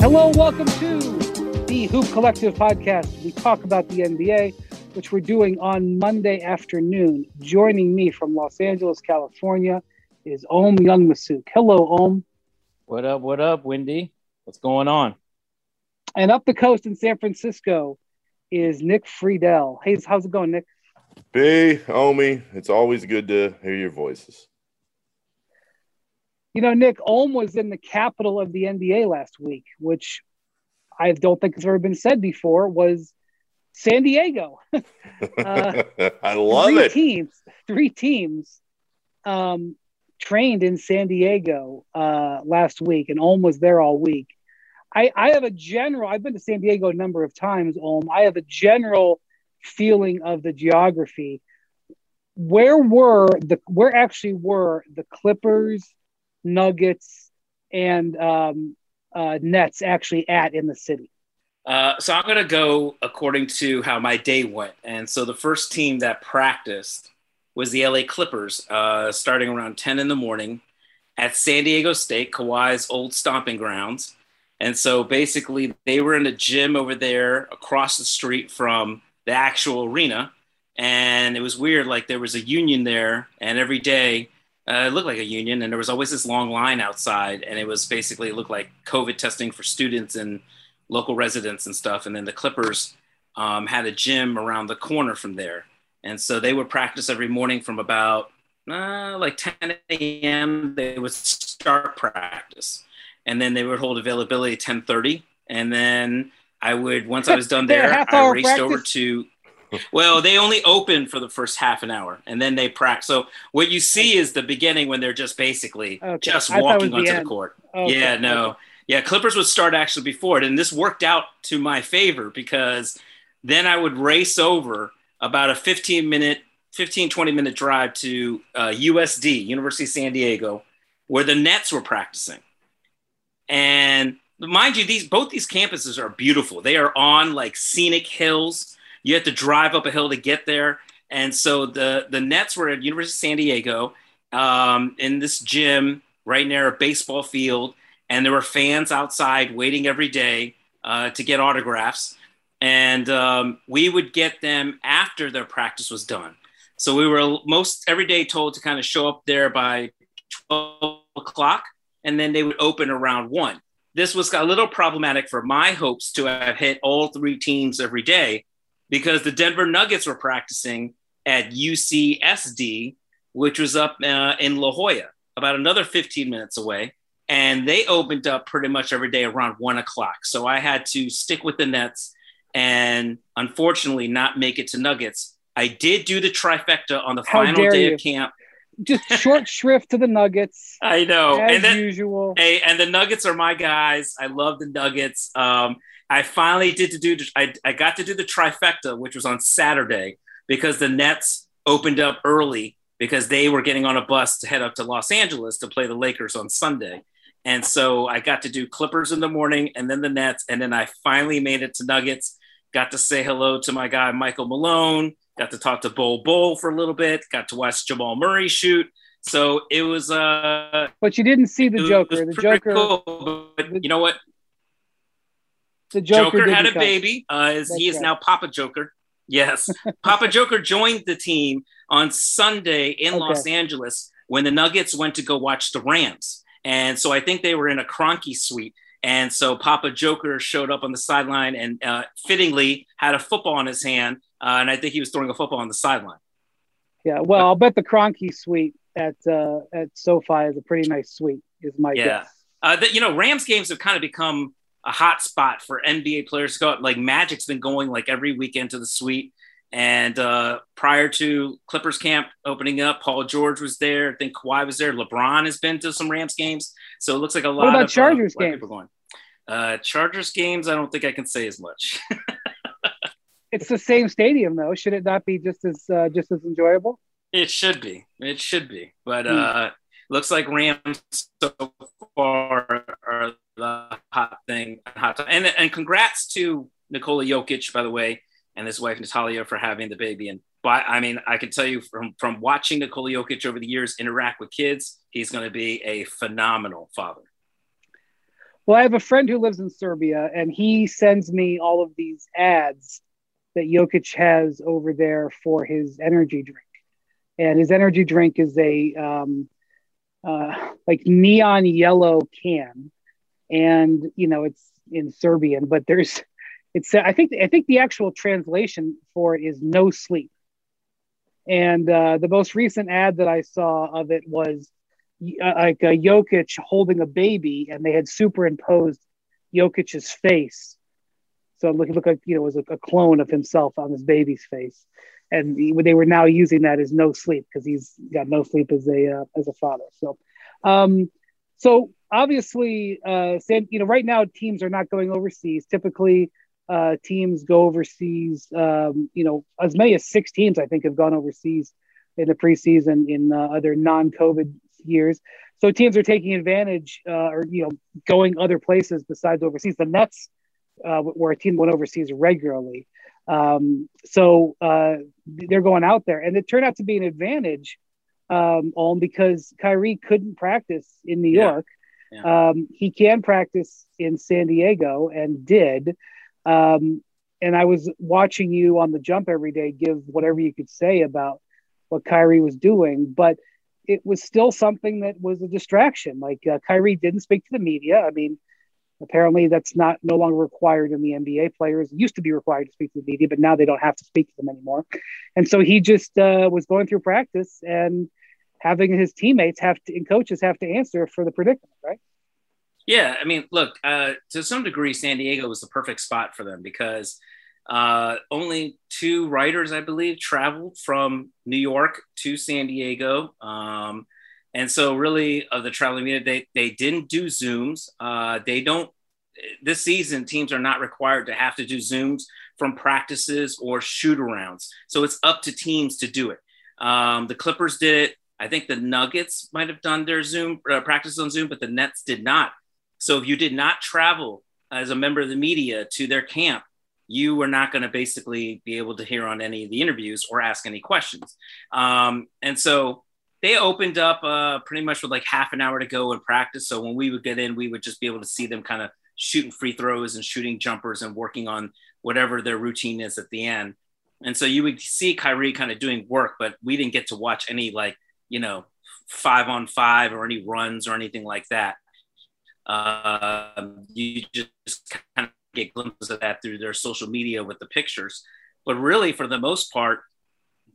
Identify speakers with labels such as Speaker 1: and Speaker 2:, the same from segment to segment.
Speaker 1: Hello, welcome to the Hoop Collective podcast. We talk about the NBA, which we're doing on Monday afternoon. Joining me from Los Angeles, California, is Ohm Youngmisuk. Hello, Ohm.
Speaker 2: What up? What up, Wendy? What's going on?
Speaker 1: And up the coast in San Francisco is Nick Friedell. Hey, how's it going, Nick?
Speaker 3: Hey, Omi, it's always good to hear your voices.
Speaker 1: You know, Nick, Ohm was in the capital of the NBA last week, which I don't think has ever been said before, was San Diego. uh,
Speaker 3: I love
Speaker 1: three
Speaker 3: it.
Speaker 1: Teams, three teams um, trained in San Diego uh, last week, and Ohm was there all week. I, I have a general, I've been to San Diego a number of times, Ohm. I have a general feeling of the geography. Where were the, where actually were the Clippers? Nuggets, and um, uh, Nets actually at in the city?
Speaker 2: Uh, so I'm going to go according to how my day went. And so the first team that practiced was the LA Clippers, uh, starting around 10 in the morning at San Diego State, Kawhi's old stomping grounds. And so basically, they were in a gym over there across the street from the actual arena. And it was weird. Like there was a union there, and every day uh, it looked like a union, and there was always this long line outside, and it was basically it looked like COVID testing for students and local residents and stuff. And then the Clippers um, had a gym around the corner from there, and so they would practice every morning from about uh, like 10 a.m. They would start practice, and then they would hold availability at 10:30, and then I would once I was done there, I raced
Speaker 1: practice?
Speaker 2: over to well, they only open for the first half an hour, and then they practice. So what you see is the beginning when they're just basically
Speaker 1: Okay.
Speaker 2: just
Speaker 1: I thought it
Speaker 2: walking
Speaker 1: the
Speaker 2: onto the court.
Speaker 1: Okay,
Speaker 2: Yeah, no,
Speaker 1: okay.
Speaker 2: yeah. Clippers would start actually before it, and this worked out to my favor because then I would race over about a 15 minute, 15 20 minute drive to uh, USD, University of San Diego, where the Nets were practicing. And mind you, these both these campuses are beautiful. They are on like scenic hills. You have to drive up a hill to get there. And so the the Nets were at University of San Diego um, in this gym right near a baseball field, and there were fans outside waiting every day uh, to get autographs. And um, we would get them after their practice was done. So we were most every day told to kind of show up there by 12 o'clock, and then they would open around one. This was a little problematic for my hopes to have hit all three teams every day because the Denver Nuggets were practicing at UCSD, which was up uh, in La Jolla, about another 15 minutes away. And they opened up pretty much every day around one o'clock. So I had to stick with the Nets and unfortunately not make it to Nuggets. I did do the trifecta on the
Speaker 1: How
Speaker 2: final day
Speaker 1: you.
Speaker 2: of camp.
Speaker 1: Just short shrift to the Nuggets,
Speaker 2: I know.
Speaker 1: as
Speaker 2: and then,
Speaker 1: usual.
Speaker 2: Hey, and the Nuggets are my guys. I love the Nuggets. Um, I finally did to do. I, I got to do the trifecta, which was on Saturday because the Nets opened up early because they were getting on a bus to head up to Los Angeles to play the Lakers on Sunday. And so I got to do Clippers in the morning and then the Nets. And then I finally made it to Nuggets. Got to say hello to my guy, Michael Malone. Got to talk to Bol Bol for a little bit. Got to watch Jamal Murray shoot. So it was uh
Speaker 1: But you didn't see the Joker. The Joker.
Speaker 2: cool. But you know what?
Speaker 1: The Joker,
Speaker 2: Joker, had a baby. Uh, is, he is
Speaker 1: right.
Speaker 2: now Papa Joker. Yes, Papa Joker joined the team on Sunday in
Speaker 1: Okay.
Speaker 2: Los Angeles when the Nuggets went to go watch the Rams, and so I think they were in a Kroenke suite. And so Papa Joker showed up on the sideline and uh, fittingly had a football in his hand, uh, and I think he was throwing a football on the sideline.
Speaker 1: Yeah, well, I'll bet the Kroenke suite at uh, at SoFi is a pretty nice suite. Is my
Speaker 2: Yeah.
Speaker 1: guess.
Speaker 2: Uh, that you know, Rams games have kind of become a hot spot for NBA players to go. out. Like Magic's been going like every weekend to the suite. And uh, prior to Clippers camp opening up, Paul George was there. I think Kawhi was there. LeBron has been to some Rams games, so it looks like a lot.
Speaker 1: about
Speaker 2: of,
Speaker 1: Chargers
Speaker 2: uh, lot of
Speaker 1: games?
Speaker 2: people going. Uh, Chargers games, I don't think I can say as much.
Speaker 1: It's the same stadium though. Should it not be just as uh, just as enjoyable?
Speaker 2: It should be. It should be. But
Speaker 1: Hmm.
Speaker 2: uh looks like Rams so far are the hot thing. Hot time. And and congrats to Nikola Jokic, by the way, and his wife Natalia for having the baby. And but I mean, I can tell you from from watching Nikola Jokic over the years interact with kids, he's going to be a phenomenal father.
Speaker 1: Well, I have a friend who lives in Serbia, and he sends me all of these ads that Jokic has over there for his energy drink. And his energy drink is a um, uh, like neon yellow can, and you know it's in Serbian, but there's it's I think I think the actual translation for it is no sleep. And uh, the most recent ad that I saw of it was uh, like a Jokic holding a baby, and they had superimposed Jokic's face. So it looked, looked like you know it was a, a, clone of himself on his baby's face, and he, they were now using that as no sleep because he's got no sleep as a uh, as a father. So, um, so obviously, uh, Sam, you know, right now teams are not going overseas. Typically, uh, teams go overseas. Um, you know, as many as six teams I think have gone overseas in the preseason in uh, other non-COVID years. So teams are taking advantage, uh, or you know, going other places besides overseas. The Nets, uh, where a team went overseas regularly, um, so uh, they're going out there, and it turned out to be an advantage, um, on because Kyrie couldn't practice in New York. Yeah. Um, he can practice in San Diego and did. Um, and I was watching you on the jump every day, give whatever you could say about what Kyrie was doing, but it was still something that was a distraction. Like uh, Kyrie didn't speak to the media. I mean, apparently that's not no longer required in the NBA. Players used to be required to speak to the media, but now they don't have to speak to them anymore. And so he just uh, was going through practice and having his teammates have to and coaches have to answer for the predicament, right?
Speaker 2: Yeah, I mean, look, uh, to some degree, San Diego was the perfect spot for them because uh, only two writers, I believe, traveled from New York to San Diego. Um, and so, really, of the traveling media, they, they didn't do Zooms. Uh, they don't, this season, teams are not required to have to do Zooms from practices or shoot arounds. So, it's up to teams to do it. Um, the Clippers did it. I think the Nuggets might have done their Zoom uh, practice on Zoom, but the Nets did not. So, if you did not travel as a member of the media to their camp, you were not going to basically be able to hear on any of the interviews or ask any questions. Um, and so they opened up uh, pretty much with like half an hour to go in practice. So when we would get in, we would just be able to see them kind of shooting free throws and shooting jumpers and working on whatever their routine is at the end. And so you would see Kyrie kind of doing work, but we didn't get to watch any like, you know, five on five or any runs or anything like that. Uh, you just kind of get glimpses of that through their social media with the pictures. But really, for the most part,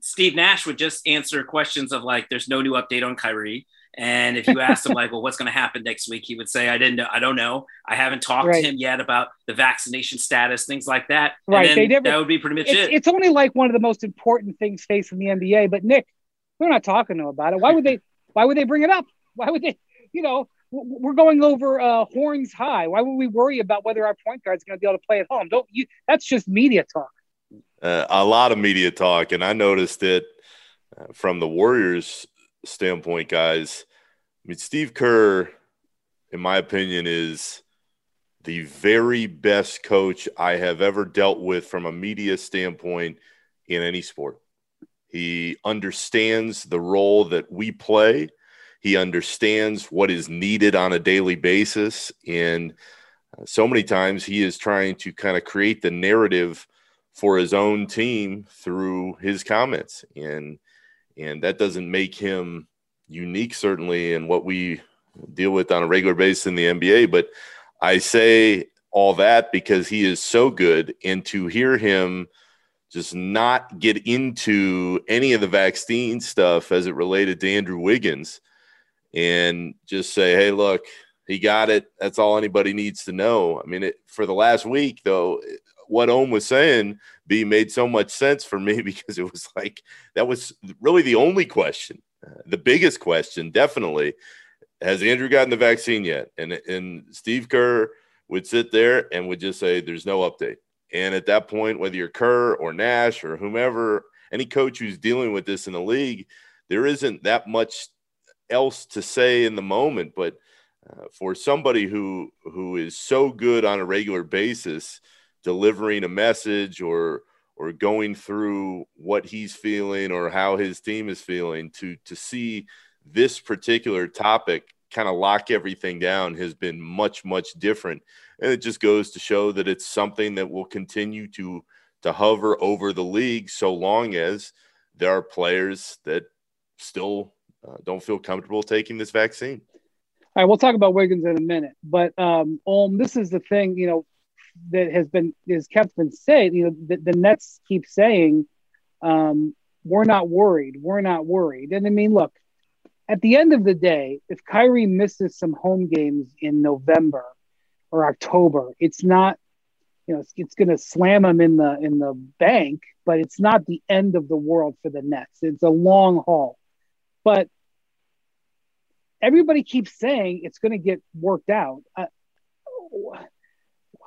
Speaker 2: Steve Nash would just answer questions of like, "There's no new update on Kyrie." And if you asked him like, "Well, what's going to happen next week?" he would say, "I didn't know. I don't know. I haven't talked right. to him yet about the vaccination status, things like that." Right. they never, that would be pretty much
Speaker 1: it's,
Speaker 2: it.
Speaker 1: It's only like one of the most important things facing the NBA. But Nick, we're not talking to about it. Why would they? Why would they bring it up? Why would they? You know, we're going over uh, horns high. Why would we worry about whether our point guard is going to be able to play at home? Don't you? That's just media talk.
Speaker 3: Uh, a lot of media talk, and I noticed it uh, from the Warriors' standpoint, guys. I mean, Steve Kerr, in my opinion, is the very best coach I have ever dealt with from a media standpoint in any sport. He understands the role that we play he understands what is needed on a daily basis. And uh, so many times he is trying to kind of create the narrative for his own team through his comments. And and that doesn't make him unique, certainly, in what we deal with on a regular basis in the NBA. But I say all that because he is so good, and to hear him just not get into any of the vaccine stuff as it related to Andrew Wiggins and just say, hey, look, he got it. That's all anybody needs to know. I mean, it, for the last week, though, what Ohm was saying, B made so much sense for me because it was like that was really the only question, uh, the biggest question, definitely. Has Andrew gotten the vaccine yet? And and Steve Kerr would sit there and would just say, "There's no update." And at that point, whether you're Kerr or Nash or whomever, any coach who's dealing with this in the league, there isn't that much else to say in the moment, but uh, for somebody who who is so good on a regular basis, delivering a message or or going through what he's feeling or how his team is feeling, to to see this particular topic kind of lock everything down has been much, much different. And it just goes to show that it's something that will continue to to hover over the league so long as there are players that still uh, don't feel comfortable taking this vaccine.
Speaker 1: All right, we'll talk about Wiggins in a minute, but um, Ohm, this is the thing, you know, that has been is kept been said. You know, the, the Nets keep saying, um, "We're not worried. We're not worried." And I mean, look, at the end of the day, if Kyrie misses some home games in November or October, it's not, you know, it's, it's going to slam him in the in the bank, but it's not the end of the world for the Nets. It's a long haul, but everybody keeps saying it's going to get worked out. Uh,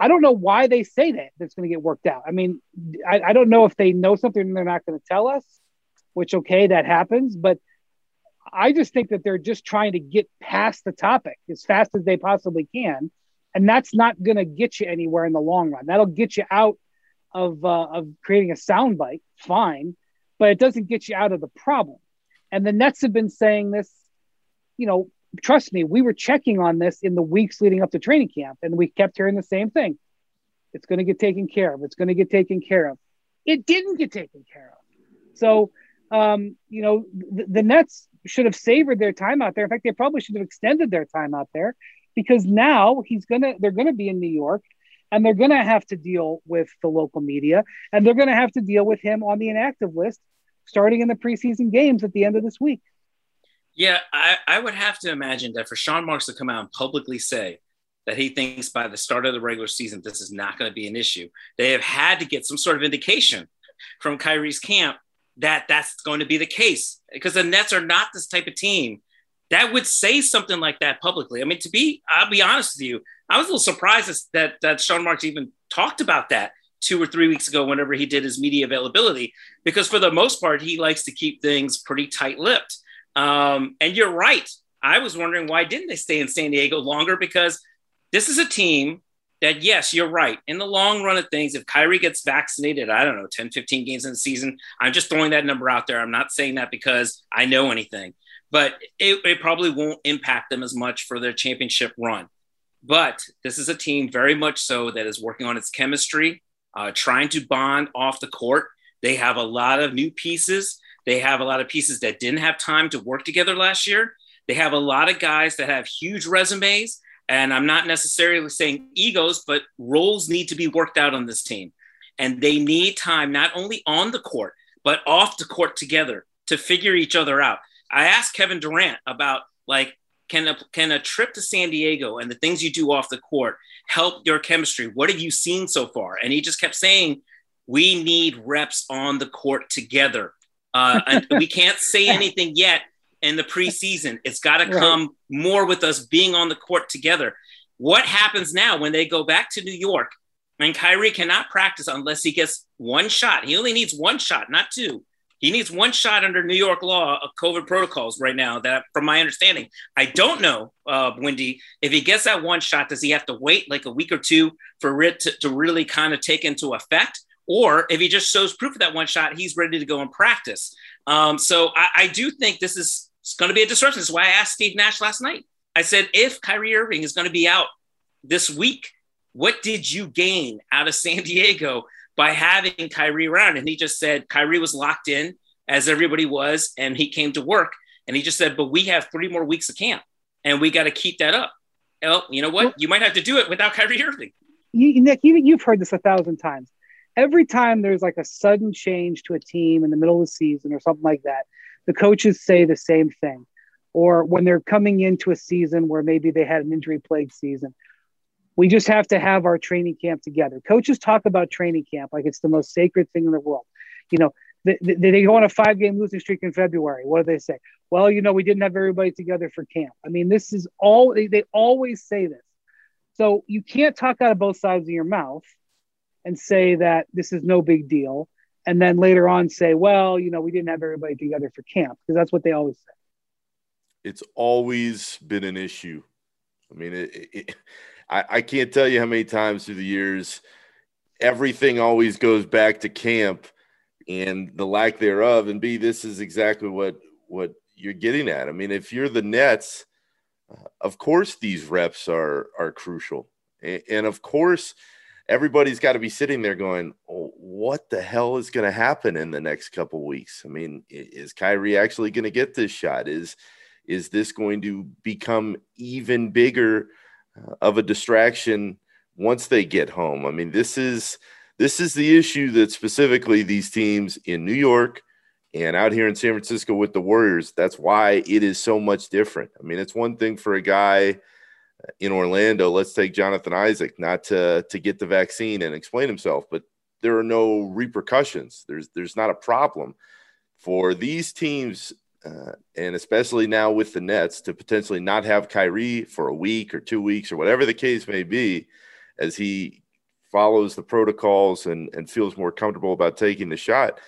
Speaker 1: I don't know why they say that it's going to get worked out. I mean, I, I don't know if they know something and they're not going to tell us, which okay, that happens, but I just think that they're just trying to get past the topic as fast as they possibly can, and that's not going to get you anywhere in the long run. That'll get you out of uh, of creating a soundbite, fine, but it doesn't get you out of the problem. And the Nets have been saying this, you know, trust me, we were checking on this in the weeks leading up to training camp, and we kept hearing the same thing. It's going to get taken care of. It's going to get taken care of. It didn't get taken care of. So, um, you know, the, the Nets should have savored their time out there. In fact, they probably should have extended their time out there because now he's gonna they're gonna be in New York and they're gonna have to deal with the local media and they're gonna have to deal with him on the inactive list starting in the preseason games at the end of this week.
Speaker 2: Yeah, I, I would have to imagine that for Sean Marks to come out and publicly say that he thinks by the start of the regular season this is not going to be an issue, they have had to get some sort of indication from Kyrie's camp that that's going to be the case because the Nets are not this type of team that would say something like that publicly. I mean, to be, I'll be honest with you, I was a little surprised that that Sean Marks even talked about that two or three weeks ago whenever he did his media availability, because for the most part, he likes to keep things pretty tight-lipped. Um, and you're right. I was wondering why didn't they stay in San Diego longer? Because this is a team that yes, you're right. In the long run of things, if Kyrie gets vaccinated, I don't know, 10, 15 games in the season, I'm just throwing that number out there. I'm not saying that because I know anything, but it, it probably won't impact them as much for their championship run. But this is a team very much so that is working on its chemistry, uh, trying to bond off the court. They have a lot of new pieces. They have a lot of pieces that didn't have time to work together last year. They have a lot of guys that have huge resumes and I'm not necessarily saying egos, but roles need to be worked out on this team. And they need time, not only on the court, but off the court together to figure each other out. I asked Kevin Durant about like, can a, can a trip to San Diego and the things you do off the court help your chemistry? What have you seen so far? And he just kept saying, we need reps on the court together. Uh, and we can't say anything yet in the preseason. It's got to come right. more with us being on the court together. What happens now when they go back to New York and Kyrie cannot practice unless he gets one shot? He only needs one shot, not two. He needs one shot under New York law of COVID protocols right now. That, from my understanding, I don't know, uh, Wendy. If he gets that one shot, does he have to wait like a week or two for it to, to really kind of take into effect? Or if he just shows proof of that one shot, he's ready to go and practice. Um, so I, I do think this is it's going to be a disruption. That's why I asked Steve Nash last night. I said, if Kyrie Irving is going to be out this week, what did you gain out of San Diego by having Kyrie around? And he just said Kyrie was locked in, as everybody was, and he came to work. And he just said, but we have three more weeks of camp, and we got to keep that up. Well, you know what? You might have to do it without Kyrie Irving.
Speaker 1: You, Nick, you, you've heard this a thousand times. Every time there's like a sudden change to a team in the middle of the season or something like that, the coaches say the same thing. Or when they're coming into a season where maybe they had an injury plagued season, we just have to have our training camp together. Coaches talk about training camp like it's the most sacred thing in the world. You know, they, they go on a five game losing streak in February. What do they say? Well, you know, we didn't have everybody together for camp. I mean, this is all they, they always say this. So you can't talk out of both sides of your mouth and say that this is no big deal and then later on say, well, you know, we didn't have everybody together for camp because that's what they always say.
Speaker 3: It's always been an issue. I mean, it, it, I, I can't tell you how many times through the years everything always goes back to camp and the lack thereof. And B, this is exactly what what you're getting at. I mean, if you're the Nets, uh, of course these reps are are crucial, and, and of course everybody's got to be sitting there going, oh, "What the hell is going to happen in the next couple weeks?" I mean, is Kyrie actually going to get this shot? Is is this going to become even bigger uh, of a distraction once they get home? I mean, this is this is the issue that specifically these teams in New York and out here in San Francisco with the Warriors, that's why it is so much different. I mean, it's one thing for a guy in Orlando, let's take Jonathan Isaac, not to to get the vaccine and explain himself, but there are no repercussions. There's there's not a problem for these teams, uh, and especially now with the Nets to potentially not have Kyrie for a week or two weeks or whatever the case may be, as he follows the protocols and and feels more comfortable about taking the shot.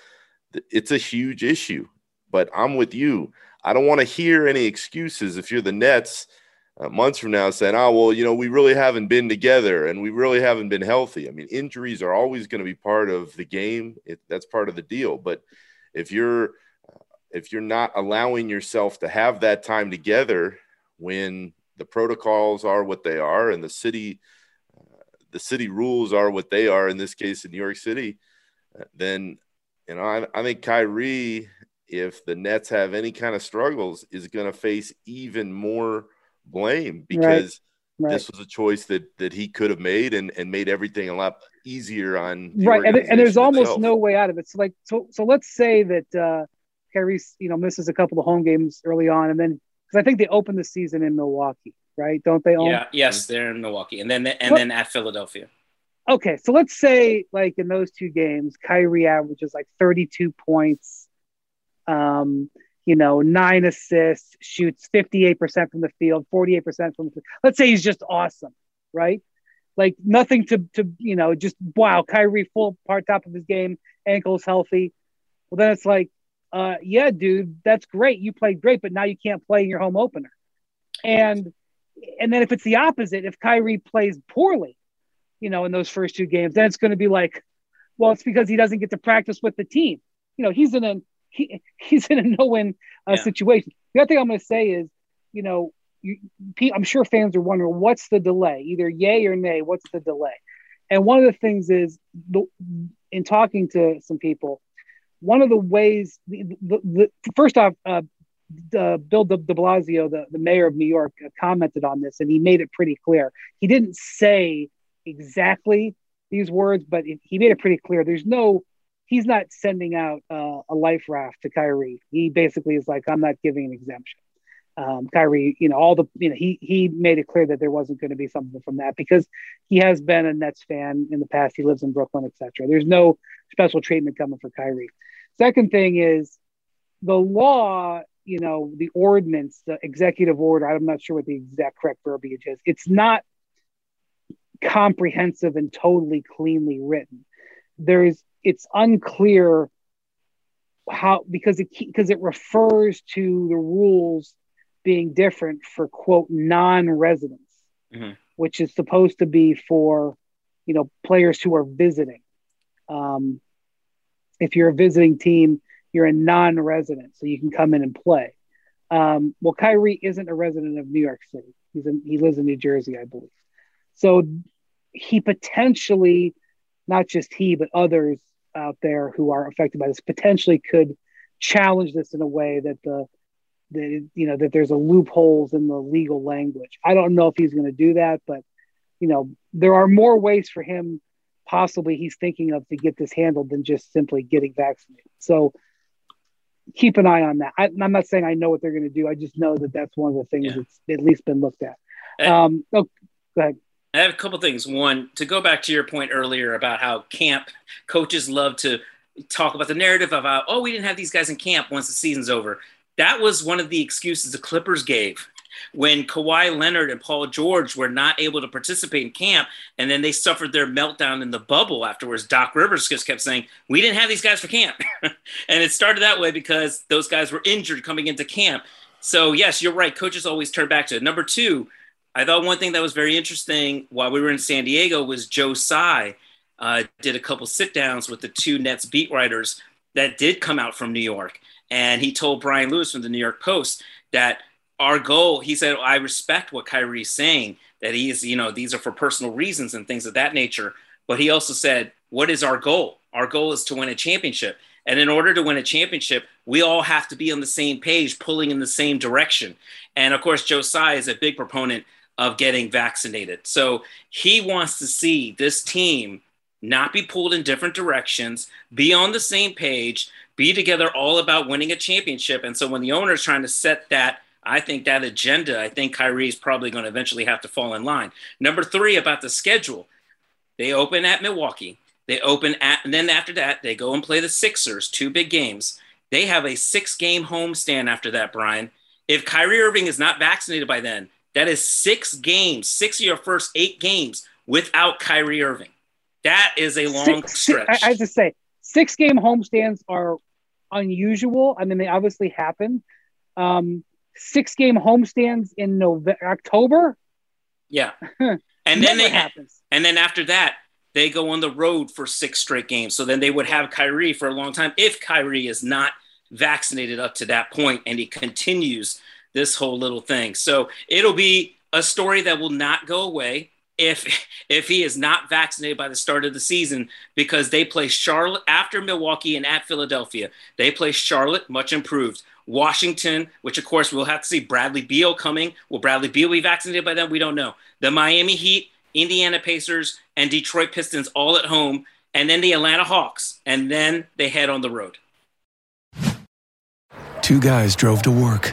Speaker 3: It's a huge issue. But I'm with you. I don't want to hear any excuses if you're the Nets uh, months from now saying, oh, well, you know, we really haven't been together and we really haven't been healthy. I mean, injuries are always going to be part of the game. It, that's part of the deal. But if you're, uh, if you're not allowing yourself to have that time together when the protocols are what they are and the city, uh, the city rules are what they are in this case in New York City, uh, then, you know, I, I think Kyrie, if the Nets have any kind of struggles, is going to face even more – blame because right. Right. this was a choice that that he could have made and and made everything a lot easier on
Speaker 1: the right and, and there's almost itself. no way out of it so like so so let's say that uh Kyrie you know misses a couple of home games early on and then because I think they open the season in Milwaukee right don't they all
Speaker 2: yeah yes they're in Milwaukee and then and then at Philadelphia
Speaker 1: okay so let's say like in those two games Kyrie averages like 32 points um you know, nine assists, shoots 58% from the field, 48% from the Let's say he's just awesome, right? Like nothing to, to, you know, just wow, Kyrie full part top of his game, ankles healthy. Well, then it's like, uh, yeah, dude, that's great. You played great, but now you can't play in your home opener. And, and then if it's the opposite, if Kyrie plays poorly, you know, in those first two games, then it's going to be like, well, it's because he doesn't get to practice with the team. You know, he's in an he, he's in a no-win uh, yeah. situation. The other thing I'm going to say is, you know, you, I'm sure fans are wondering what's the delay, either yay or nay. What's the delay? And one of the things is, the, in talking to some people, one of the ways, the, the, the first off, uh, the, Bill de, de, Blasio, the, the mayor of New York, uh, commented on this, and he made it pretty clear. He didn't say exactly these words, but he made it pretty clear. There's no he's not sending out uh, a life raft to Kyrie. He basically is like, I'm not giving an exemption. Um, Kyrie, you know, all the, you know, he he made it clear that there wasn't going to be something from that because he has been a Nets fan in the past. He lives in Brooklyn, etc. There's no special treatment coming for Kyrie. Second thing is the law, you know, the ordinance, the executive order. I'm not sure what the exact correct verbiage is. It's not comprehensive and totally cleanly written. There's it's unclear how because it because it refers to the rules being different for quote non-residents mm-hmm. which is supposed to be for you know players who are visiting. Um, if you're a visiting team you're a non-resident so you can come in and play. Um, well Kyrie isn't a resident of New York City. He's in, he lives in New Jersey I believe. So he potentially not just he but others out there who are affected by this potentially could challenge this in a way that the the you know that there's a loopholes in the legal language. I don't know if he's going to do that, but you know there are more ways for him possibly he's thinking of to get this handled than just simply getting vaccinated. So keep an eye on that. I, am not saying I know what they're going to do. I just know that that's one of the things yeah. that's at least been looked at. Um, oh, go ahead.
Speaker 2: I have a couple things. One, to go back to your point earlier about how camp coaches love to talk about the narrative about, oh, we didn't have these guys in camp once the season's over. That was one of the excuses the Clippers gave when Kawhi Leonard and Paul George were not able to participate in camp, and then they suffered their meltdown in the bubble afterwards. Doc Rivers just kept saying, We didn't have these guys for camp. and it started that way because those guys were injured coming into camp. So, yes, you're right. Coaches always turn back to it. Number two, I thought one thing that was very interesting while we were in San Diego was Joe Tsai uh, did a couple sit downs with the two Nets beat writers that did come out from New York. And he told Brian Lewis from the New York Post that our goal, he said, I respect what Kyrie's saying, that he is, you know, these are for personal reasons and things of that nature. But he also said, what is our goal? Our goal is to win a championship. And in order to win a championship, we all have to be on the same page, pulling in the same direction. And of course, Joe Tsai is a big proponent of getting vaccinated. So he wants to see this team not be pulled in different directions, be on the same page, be together all about winning a championship. And so when the owner is trying to set that, I think that agenda, I think Kyrie is probably going to eventually have to fall in line. Number three, about the schedule. They open at Milwaukee. They open at, and then after that, they go and play the Sixers, two big games. They have a six game homestand after that, Brian. If Kyrie Irving is not vaccinated by then, that is six games, six of your first eight games without Kyrie Irving. That is a long
Speaker 1: six,
Speaker 2: stretch.
Speaker 1: I, I to say, six game homestands are unusual. I mean, they obviously happen. Um, six game homestands in November, October.
Speaker 2: Yeah, and then they
Speaker 1: happens.
Speaker 2: And then after that, they go on the road for six straight games. So then they would have Kyrie for a long time if Kyrie is not vaccinated up to that point and he continues this whole little thing. So it'll be a story that will not go away if if he is not vaccinated by the start of the season because they play Charlotte after Milwaukee and at Philadelphia. They play Charlotte, much improved. Washington, which of course we'll have to see Bradley Beal coming. Will Bradley Beal be vaccinated by then? We don't know. The Miami Heat, Indiana Pacers, and Detroit Pistons all at home, and then the Atlanta Hawks, and then they head on the road.
Speaker 4: Two guys drove to work.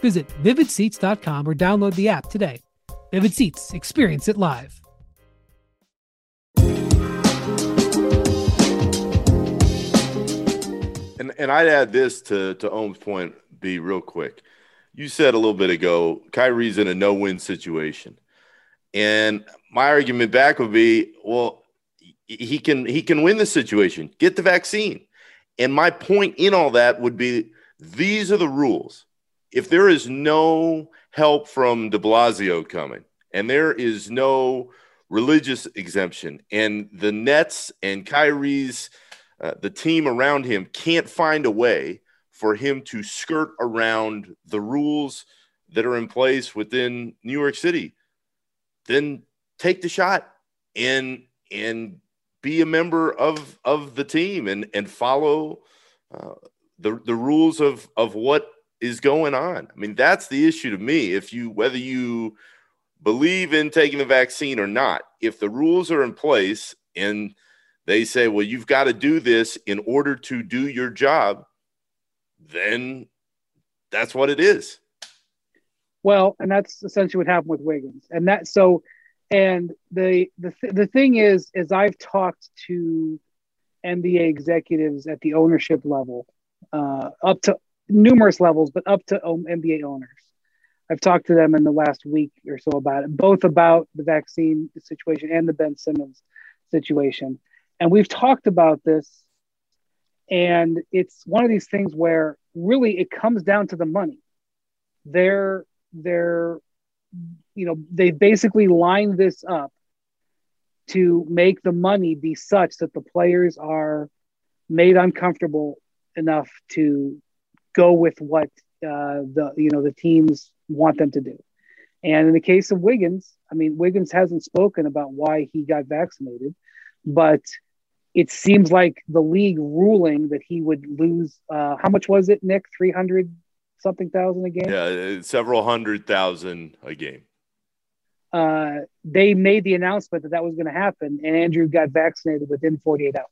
Speaker 5: Visit vividseats.com or download the app today. Vivid Seats, experience it live.
Speaker 3: And and I'd add this to to Ohm's point, be real quick. You said a little bit ago, Kyrie's in a no-win situation. And my argument back would be, well, he can he can win the situation. Get the vaccine. And my point in all that would be these are the rules if there is no help from de Blasio coming and there is no religious exemption and the Nets and Kyrie's, uh, the team around him can't find a way for him to skirt around the rules that are in place within New York City, then take the shot and and be a member of of the team and and follow uh, the the rules of of what is going on. I mean, that's the issue to me. If you, whether you believe in taking the vaccine or not, if the rules are in place and they say, well, you've got to do this in order to do your job, then that's what it is.
Speaker 1: Well, and that's essentially what happened with Wiggins. And that, so, and the, the, th- the thing is, is I've talked to NBA executives at the ownership level, uh, up to numerous levels, but up to NBA owners. I've talked to them in the last week or so about it, both about the vaccine situation and the Ben Simmons situation. And we've talked about this. And it's one of these things where really it comes down to the money. They're, they're, you know, they basically lined this up to make the money be such that the players are made uncomfortable enough to go with what uh, the you know the teams want them to do. And in the case of Wiggins, I mean, Wiggins hasn't spoken about why he got vaccinated, but it seems like the league ruling that he would lose. Uh, how much was it, Nick? Three hundred something thousand a game.
Speaker 3: Yeah, several hundred thousand a game.
Speaker 1: uh, they made the announcement that that was going to happen, and Andrew got vaccinated within 48 hours.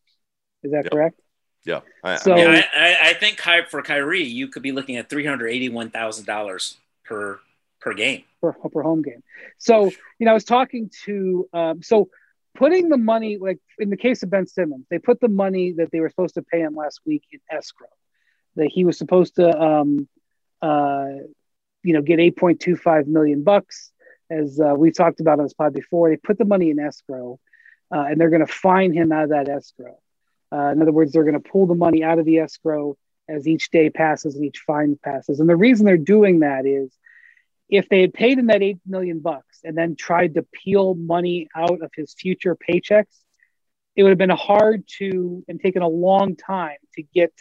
Speaker 1: Is that
Speaker 3: Yep.
Speaker 1: correct?
Speaker 3: Yeah. I,
Speaker 1: So-
Speaker 3: I mean,
Speaker 2: Yeah, I, I, I think Ky- for Kyrie, you could be looking at three hundred eighty-one thousand dollars per per game.
Speaker 1: for per home game. So, you know, I was talking to um, so putting the money like in the case of Ben Simmons, they put the money that they were supposed to pay him last week in escrow. That he was supposed to um, uh, you know, get 8.25 million bucks as uh, we talked about on this pod before. They put the money in escrow uh, and they're going to fine him out of that escrow. Uh, in other words, they're going to pull the money out of the escrow as each day passes and each fine passes. And the reason they're doing that is if they had paid him that eight million bucks and then tried to peel money out of his future paychecks, it would have been hard to and taken a long time to get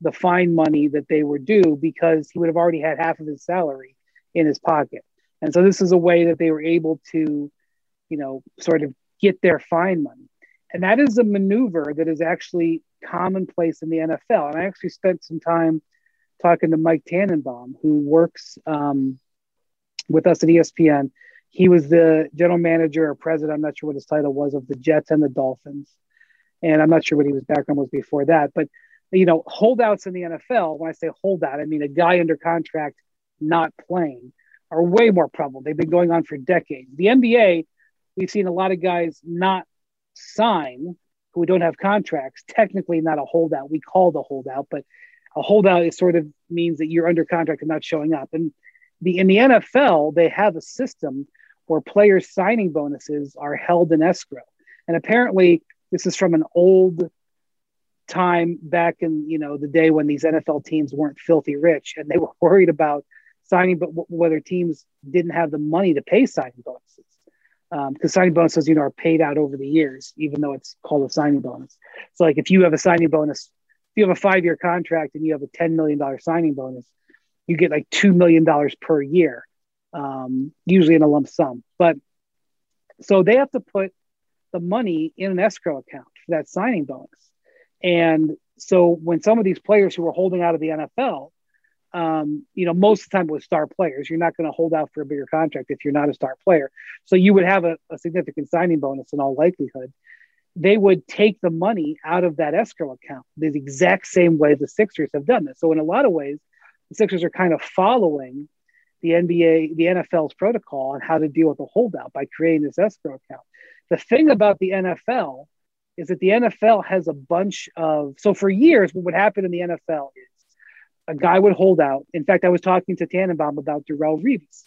Speaker 1: the fine money that they were due because he would have already had half of his salary in his pocket. And so this is a way that they were able to, you know, sort of get their fine money. And that is a maneuver that is actually commonplace in the NFL. And I actually spent some time talking to Mike Tannenbaum, who works um, with us at ESPN. He was the general manager or president, I'm not sure what his title was, of the Jets and the Dolphins. And I'm not sure what his background was before that. But, you know, holdouts in the NFL, when I say holdout, I mean a guy under contract not playing, are way more prevalent. They've been going on for decades. The NBA, we've seen a lot of guys not sign who don't have contracts. Technically, not a holdout. We call the holdout, but a holdout is sort of means that you're under contract and not showing up. And the in the NFL, they have a system where players' signing bonuses are held in escrow. And apparently, this is from an old time back in you know the day when these NFL teams weren't filthy rich and they were worried about signing, but whether teams didn't have the money to pay signing bonuses because signing bonuses, you know, are paid out over the years, even though it's called a signing bonus. So, like, if you have a signing bonus, if you have a five-year contract and you have a ten million dollar signing bonus, you get like two million dollars per year, um, usually in a lump sum. But so they have to put the money in an escrow account for that signing bonus. And so when some of these players who were holding out of the NFL, um, you know, most of the time with star players, you're not going to hold out for a bigger contract if you're not a star player. So you would have a, a significant signing bonus in all likelihood. They would take the money out of that escrow account the exact same way the Sixers have done this. So in a lot of ways, the Sixers are kind of following the NBA, the NFL's protocol on how to deal with a holdout by creating this escrow account. The thing about the NFL is that the NFL has a bunch of so for years, what would happen in the NFL is a guy would hold out. In fact, I was talking to Tannenbaum about Darrelle Revis.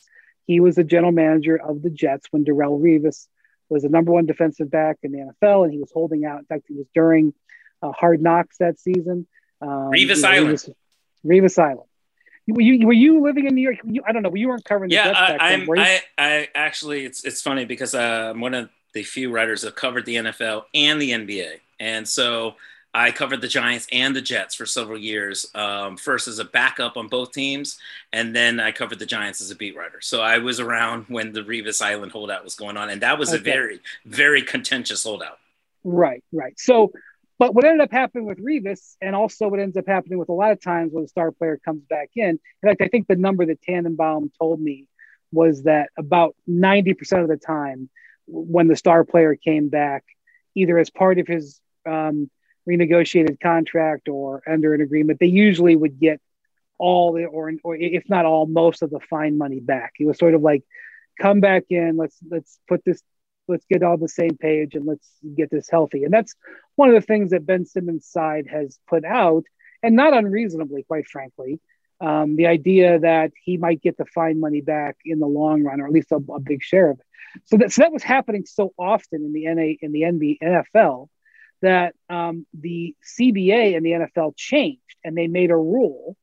Speaker 1: He was the general manager of the Jets when Darrelle Revis was the number one defensive back in the NFL, and he was holding out. In fact, it was during uh, Hard Knocks that season. Um,
Speaker 2: Revis
Speaker 1: you know,
Speaker 2: Island.
Speaker 1: Revis, Revis Island. Were you, were you living in New York? You, I don't know. You weren't covering the
Speaker 2: Yeah,
Speaker 1: Jets back
Speaker 2: I,
Speaker 1: then, were you?
Speaker 2: I, I actually, it's it's funny because uh, I'm one of the few writers that covered the NFL and the NBA, and so I covered the Giants and the Jets for several years. Um, first as a backup on both teams, and then I covered the Giants as a beat writer. So I was around when the Revis Island holdout was going on, and that was a very, very contentious holdout.
Speaker 1: Right, right. So, but what ended up happening with Revis, and also what ends up happening with a lot of times when a star player comes back in, in fact, I think the number that Tannenbaum told me was that about 90% of the time when the star player came back, either as part of his um, renegotiated contract or under an agreement, they usually would get all the, or, or if not all, most of the fine money back. It was sort of like, come back in, let's, let's put this let's get on the same page and let's get this healthy. And that's one of the things that Ben Simmons' side has put out, and not unreasonably, quite frankly. Um, the idea that he might get the fine money back in the long run, or at least a, a big share of it. So that, so that was happening so often in the NA in the NB, NFL that um, the CBA and the NFL changed, and they made a rule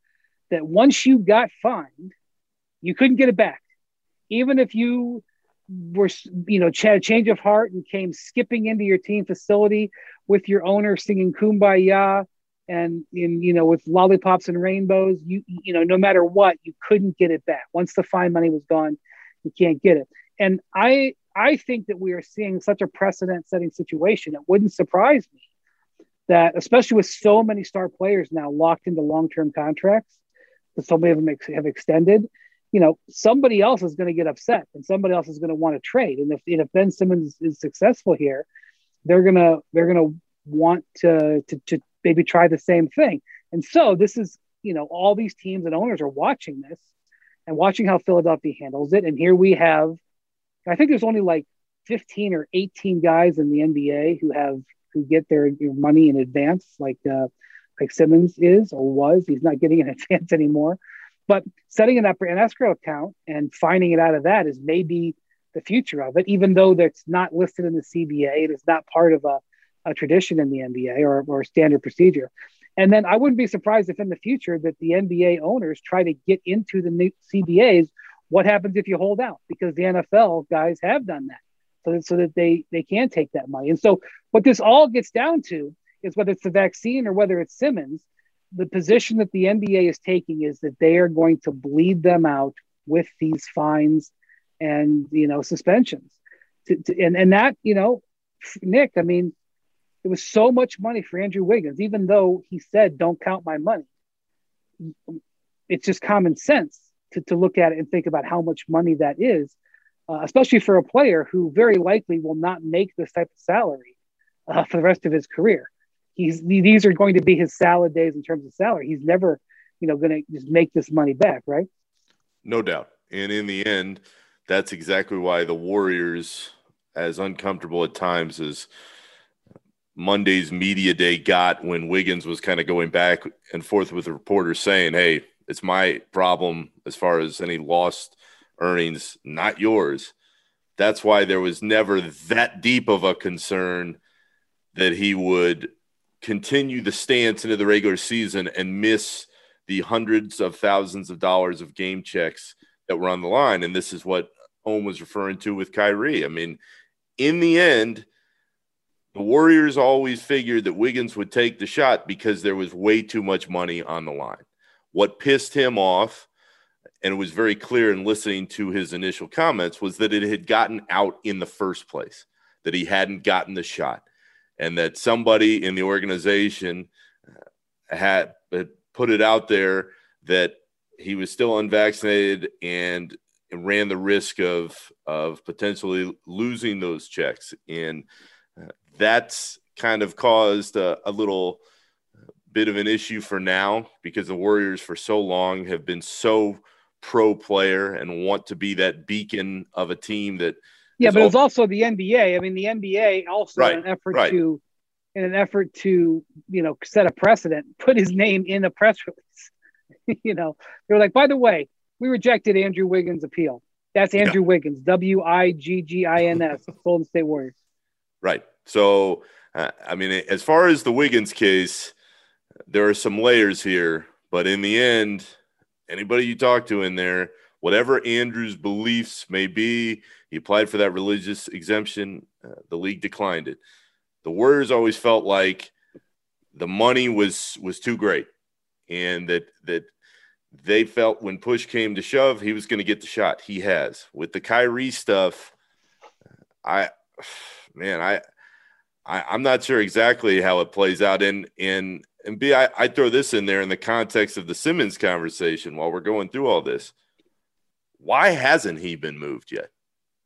Speaker 1: that once you got fined, you couldn't get it back, even if you were you know had a change of heart and came skipping into your team facility with your owner singing kumbaya and in you know with lollipops and rainbows you you know no matter what you couldn't get it back. Once the fine money was gone you can't get it. And i i think that we are seeing such a precedent setting situation it wouldn't surprise me that especially with so many star players now locked into long-term contracts that so many of them have extended you know, somebody else is going to get upset and somebody else is going to want to trade. And if, and if Ben Simmons is successful here, they're gonna they're gonna want to, to to maybe try the same thing. And so this is you know all these teams and owners are watching this and watching how Philadelphia handles it. And here we have, I think there's only like 15 or 18 guys in the NBA who have who get their, money in advance, like uh, like Simmons is or was. He's not getting in advance anymore. But setting up an escrow account and finding it out of that is maybe the future of it, even though that's not listed in the CBA. It is not part of a, a tradition in the NBA or, or standard procedure. And then I wouldn't be surprised if in the future that the NBA owners try to get into the new CBAs. What happens if you hold out? Because the NFL guys have done that, so that, so that they they can take that money. And so what this all gets down to is whether it's the vaccine or whether it's Simmons the position that the NBA is taking is that they are going to bleed them out with these fines and you know suspensions. To, to, and and that you know, Nick, I mean, it was so much money for Andrew Wiggins, even though he said, "Don't count my money." It's just common sense to, to look at it and think about how much money that is, uh, especially for a player who very likely will not make this type of salary uh, for the rest of his career he's these are going to be his salad days in terms of salary. He's never, you know, going to just make this money back, right?
Speaker 3: No doubt. And in the end, that's exactly why the Warriors, as uncomfortable at times as Monday's media day got when Wiggins was kind of going back and forth with the reporters saying, Hey, it's my problem as far as any lost earnings, not yours. That's why there was never that deep of a concern that he would continue the stance into the regular season and miss the hundreds of thousands of dollars of game checks that were on the line. And this is what Ohm was referring to with Kyrie. I mean, in the end, the Warriors always figured that Wiggins would take the shot because there was way too much money on the line. What pissed him off, and it was very clear in listening to his initial comments, was that it had gotten out in the first place, that he hadn't gotten the shot and that somebody in the organization uh, had put it out there that he was still unvaccinated and ran the risk of of potentially losing those checks. And uh, that's kind of caused a, a, little bit of an issue for now because the warriors for so long have been so pro player and want to be that beacon of a team that
Speaker 1: yeah, but it's also the NBA. I mean, the NBA also right, in an effort right. to, in an effort to, you know, set a precedent, put his name in a press release. you know, they were like, by the way, we rejected Andrew Wiggins' appeal. That's Andrew yeah. Wiggins, W I G G I N S, Golden State Warriors.
Speaker 3: Right. So, uh, I mean, as far as the Wiggins case, there are some layers here, but in the end, anybody you talk to in there, whatever Andrew's beliefs may be, he applied for that religious exemption. Uh, the league declined it. The Warriors always felt like the money was was too great, and that that they felt when push came to shove, he was going to get the shot. He has with the Kyrie stuff. I, man, I, I am not sure exactly how it plays out. And and and B, I, I throw this in there in the context of the Simmons conversation while we're going through all this. Why hasn't he been moved yet?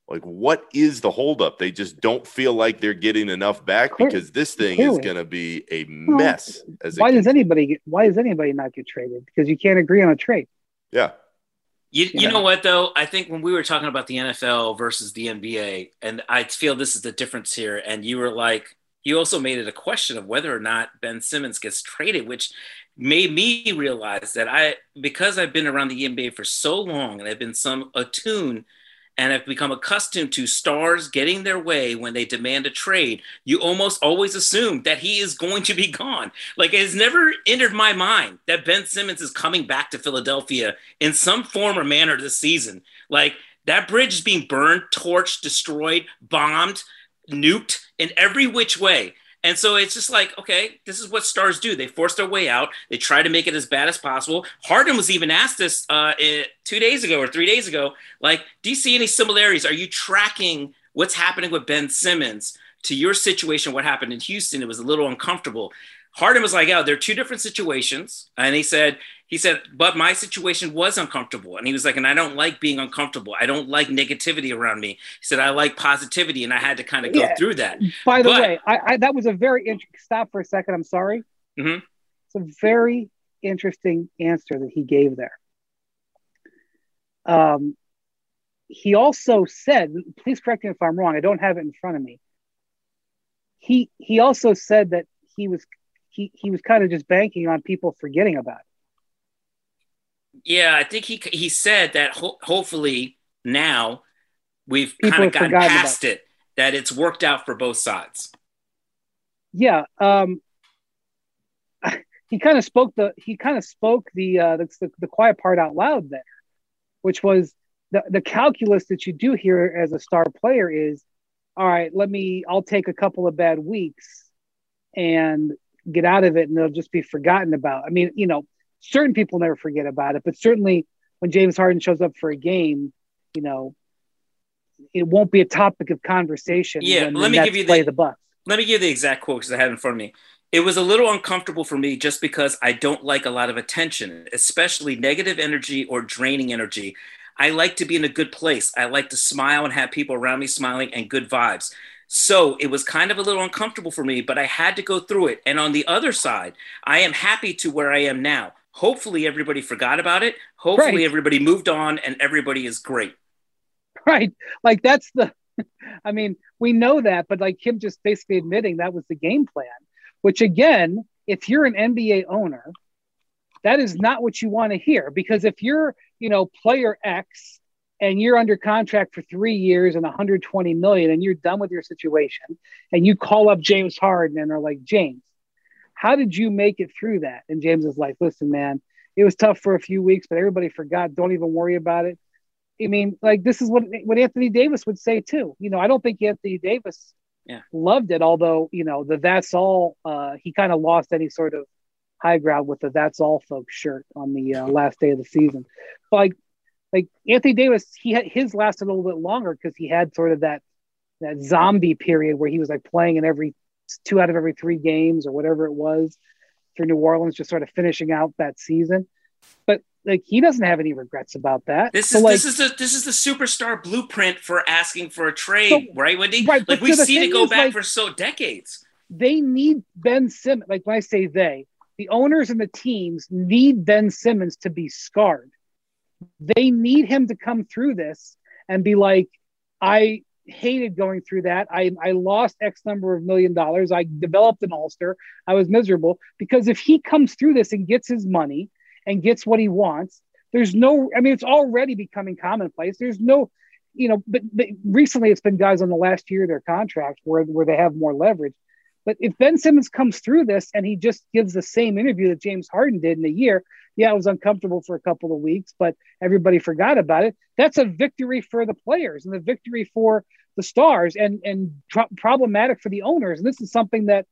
Speaker 3: Like, what is the holdup? They just don't feel like they're getting enough back because this thing is going to be a mess.
Speaker 1: Well, why does anybody get? Why does anybody not get traded? Because you can't agree on a trade.
Speaker 3: Yeah.
Speaker 2: You, you know what though? I think when we were talking about the NFL versus the NBA, and I feel this is the difference here. And you were like, you also made it a question of whether or not Ben Simmons gets traded, which made me realize that I, because I've been around the NBA for so long and I've been some attuned and have become accustomed to stars getting their way when they demand a trade, you almost always assume that he is going to be gone. Like it has never entered my mind that Ben Simmons is coming back to Philadelphia in some form or manner this season. Like that bridge is being burned, torched, destroyed, bombed, nuked in every which way. And so it's just like, okay, this is what stars do. They force their way out. They try to make it as bad as possible. Harden was even asked this uh, two days ago or three days ago. Like, do you see any similarities? Are you tracking what's happening with Ben Simmons to your situation? What happened in Houston? It was a little uncomfortable. Harden was like, "Oh, they're two different situations," and he said, "He said, but my situation was uncomfortable," and he was like, "And I don't like being uncomfortable. I don't like negativity around me." He said, "I like positivity, and I had to kind of go
Speaker 1: Yeah.
Speaker 2: through that."
Speaker 1: By the
Speaker 2: But-
Speaker 1: way, I, I that was a very interesting. Stop for a second. I'm sorry.
Speaker 2: Mhm.
Speaker 1: It's a very interesting answer that he gave there. Um, he also said, please correct me if I'm wrong. I don't have it in front of me. He he also said that he was he he was kind of just banking on people forgetting about it.
Speaker 2: Yeah, I think he he said that ho- hopefully now we've kind of gotten past it, that it's worked out for both sides.
Speaker 1: Yeah. Um, he kind of spoke the he kind of spoke the, uh, the the the quiet part out loud there, which was the the calculus that you do here as a star player is, all right, let me I'll take a couple of bad weeks and get out of it, and they'll just be forgotten about. I mean, you know, certain people never forget about it, but certainly when James Harden shows up for a game, you know. It won't be a topic of conversation.
Speaker 2: Yeah, let me give you
Speaker 1: play
Speaker 2: the-
Speaker 1: the Bucks.
Speaker 2: Let me give the exact quote because I have it in front of me. It was a little uncomfortable for me just because I don't like a lot of attention, especially negative energy or draining energy. I like to be in a good place. I like to smile and have people around me smiling and good vibes. So it was kind of a little uncomfortable for me, but I had to go through it. And on the other side, I am happy to where I am now. Hopefully, everybody forgot about it. Hopefully,
Speaker 1: Right.
Speaker 2: everybody moved on and everybody is great.
Speaker 1: right like that's the i mean we know that but like him just basically admitting that was the game plan which again if you're an nba owner that is not what you want to hear because if you're you know player x and you're under contract for three years and 120 million and you're done with your situation and you call up james harden and are like james how did you make it through that and james is like listen man it was tough for a few weeks but everybody forgot don't even worry about it I mean, like this is what what Anthony Davis would say too. You know, I don't think Anthony Davis
Speaker 2: Yeah.
Speaker 1: loved it, although you know the that's all. Uh, he kind of lost any sort of high ground with the that's all folks shirt on the uh, last day of the season. But like, like Anthony Davis, he had his lasted a little bit longer because he had sort of that that zombie period where he was like playing in every two out of every three games or whatever it was for New Orleans, just sort of finishing out that season. But like he doesn't have any regrets about that.
Speaker 2: This
Speaker 1: So,
Speaker 2: is
Speaker 1: like,
Speaker 2: this is the this is the superstar blueprint for asking for a trade,
Speaker 1: So-
Speaker 2: right, Windy?
Speaker 1: right,
Speaker 2: like we've
Speaker 1: so
Speaker 2: seen it go
Speaker 1: is,
Speaker 2: back
Speaker 1: like-
Speaker 2: for so decades.
Speaker 1: they need Ben Simmons. Like when I say they, the owners and the teams need Ben Simmons to be scarred. They need him to come through this and be like, I hated going through that. I, I lost X number of million dollars. I developed an ulcer. I was miserable because if he comes through this and gets his money and gets what he wants, there's no, I mean, it's already becoming commonplace. There's no, you know, but, but recently it's been guys on the last year of their contract where, where they have more leverage. But if Ben Simmons comes through this and he just gives the same interview that James Harden did in a year, yeah, it was uncomfortable for a couple of weeks, but everybody forgot about it. That's a victory for the players and the victory for the stars and and pro- problematic for the owners. And this is something that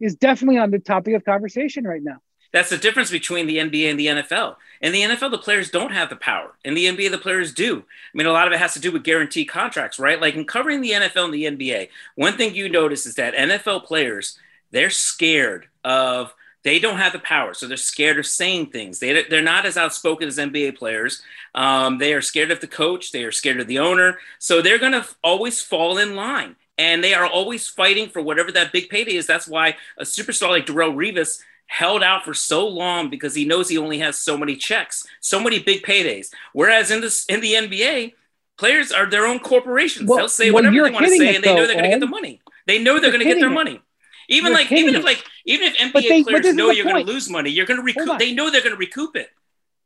Speaker 1: is definitely on the topic of conversation right now.
Speaker 2: That's the difference between the NBA and the NFL. In the NFL, the players don't have the power. In the NBA, the players do. I mean, a lot of it has to do with guaranteed contracts, right? Like in covering the NFL and the NBA, one thing you notice is that NFL players, they're scared of they don't have the power so they're scared of saying things they, they're not as outspoken as nba players um, they are scared of the coach they are scared of the owner so they're going to always fall in line and they are always fighting for whatever that big payday is that's why a superstar like Darrelle Revis held out for so long because he knows he only has so many checks so many big paydays whereas in this in the nba players are their own corporations
Speaker 1: Well-
Speaker 2: they'll say whatever they want to say and they know they're going to get the money they know they're going to get their
Speaker 1: it.
Speaker 2: money even
Speaker 1: You're
Speaker 2: like even if like even if NBA
Speaker 1: they-
Speaker 2: players know you're going to lose money, you're going to recoup. They know they're going to recoup it.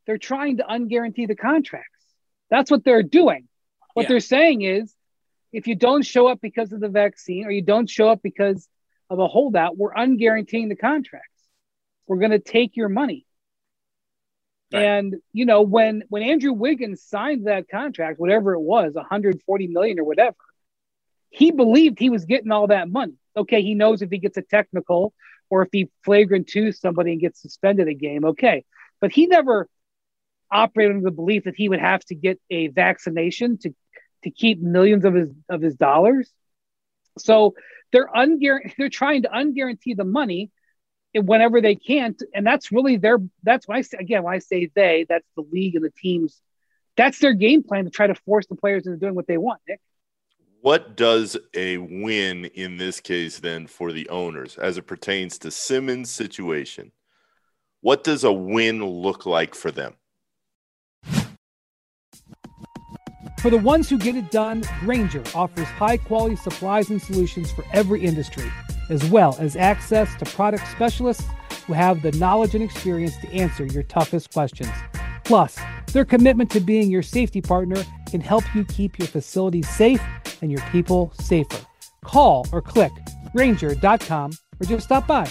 Speaker 1: They're trying to unguarantee the contracts. That's what they're doing. What
Speaker 2: Yeah.
Speaker 1: they're saying is if you don't show up because of the vaccine or you don't show up because of a holdout, we're unguaranteeing the contracts. We're going to take your money.
Speaker 2: Right.
Speaker 1: And you know when when Andrew Wiggins signed that contract, whatever it was, 140 million or whatever, he believed he was getting all that money. Okay, he knows if he gets a technical or if he flagrant to somebody and gets suspended a game, okay. But he never operated under the belief that he would have to get a vaccination to to keep millions of his of his dollars. So they're unguar- they're trying to unguarantee the money whenever they can't. And that's really their, that's why I say, again, when I say they, that's the league and the teams. That's their game plan to try to force the players into doing what they want, Nick.
Speaker 3: What does a win in this case then for the owners as it pertains to Simmons' situation? What does a win look like for them?
Speaker 5: For the ones who get it done, Grainger offers high quality supplies and solutions for every industry, as well as access to product specialists who have the knowledge and experience to answer your toughest questions. Plus, their commitment to being your safety partner can help you keep your facilities safe and your people safer. Call or click grainger.com or just stop by.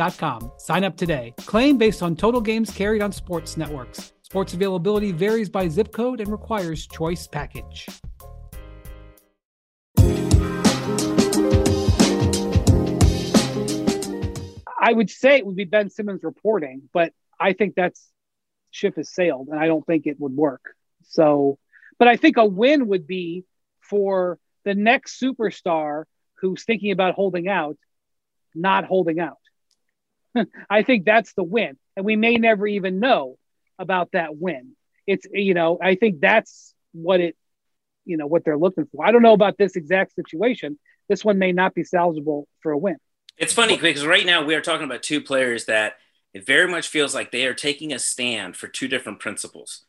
Speaker 5: DirecTV.com Sign up today. Claim based on total games carried on sports networks. Sports availability varies by zip code and requires choice package.
Speaker 1: I would say it would be Ben Simmons reporting, but I think that's ship has sailed and I don't think it would work. So, but I think a win would be for the next superstar who's thinking about holding out, not holding out. I think that's the win. And we may never even know about that win. It's, you know, I think that's what it, you know, what they're looking for. I don't know about this exact situation. This one may not be salvageable for a win.
Speaker 2: It's funny because right now we are talking about two players that it very much feels like they are taking a stand for two different principles.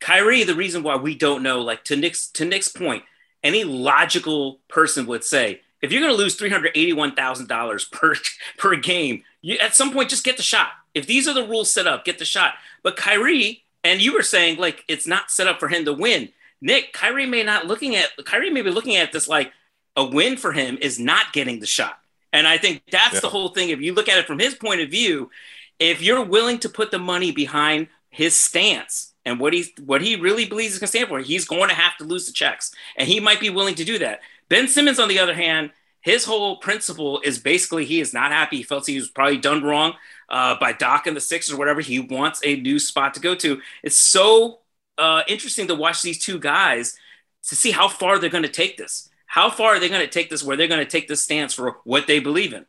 Speaker 2: Kyrie, the reason why we don't know, like to Nick's to Nick's point, any logical person would say, if you're going to lose three hundred eighty-one thousand dollars per per game, you at some point just get the shot. If these are the rules set up, get the shot. But Kyrie, and you were saying like it's not set up for him to win. Nick, Kyrie may not looking at Kyrie may be looking at this like a win for him is not getting the shot. And I think that's yeah. the whole thing. If you look at it from his point of view, if you're willing to put the money behind his stance and what he's what he really believes is going to stand for, he's going to have to lose the checks, and he might be willing to do that. Ben Simmons, on the other hand, his whole principle is basically he is not happy. He felt he was probably done wrong uh, by Doc and the Sixers or whatever. He wants a new spot to go to. It's so uh, interesting to watch these two guys to see how far they're going to take this. How far are they going to take this where they're going to take this stance for what they believe in?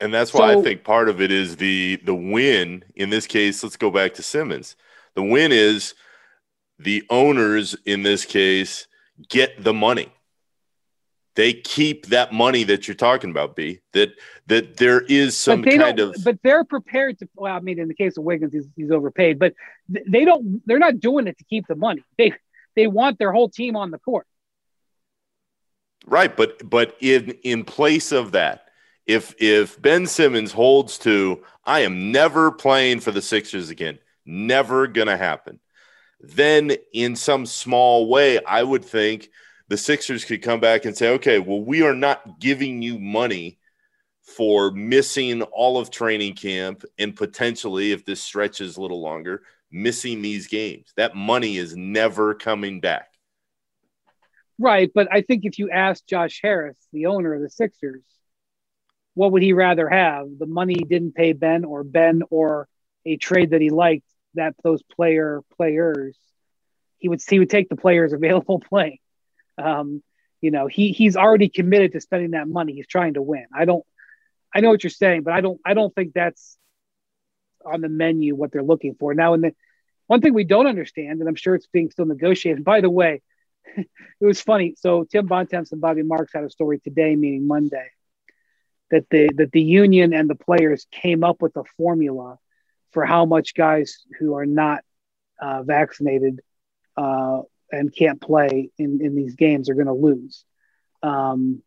Speaker 3: And that's why so, I think part of it is the the win. In this case, let's go back to Simmons. The win is the owners in this case get the money they keep that money that you're talking about, B. That that there is some kind of
Speaker 1: but they're prepared to well, I mean, in the case of Wiggins, he's, he's overpaid, but they don't they're not doing it to keep the money. They they want their whole team on the court.
Speaker 3: Right, but but in in place of that, if if Ben Simmons holds to I am never playing for the Sixers again, never gonna happen, then in some small way, I would think the Sixers could come back and say, okay, well, we are not giving you money for missing all of training camp and potentially, if this stretches a little longer, missing these games. That money is never coming back.
Speaker 1: Right. But I think if you ask Josh Harris, the owner of the Sixers, what would he rather have? The money he didn't pay Ben or Ben or a trade that he liked that those player players, he would he would take the players available playing. Um, you know, he he's already committed to spending that money. He's trying to win. I don't. I know what you're saying, but I don't. I don't think that's on the menu what they're looking for now. And the one thing we don't understand, and I'm sure it's being still negotiated. By the way, it was funny. So Tim Bontemps and Bobby Marks had a story today, meaning Monday, that the that the union and the players came up with a formula for how much guys who are not uh, vaccinated uh, and can't play in, in these games are going to lose. Um,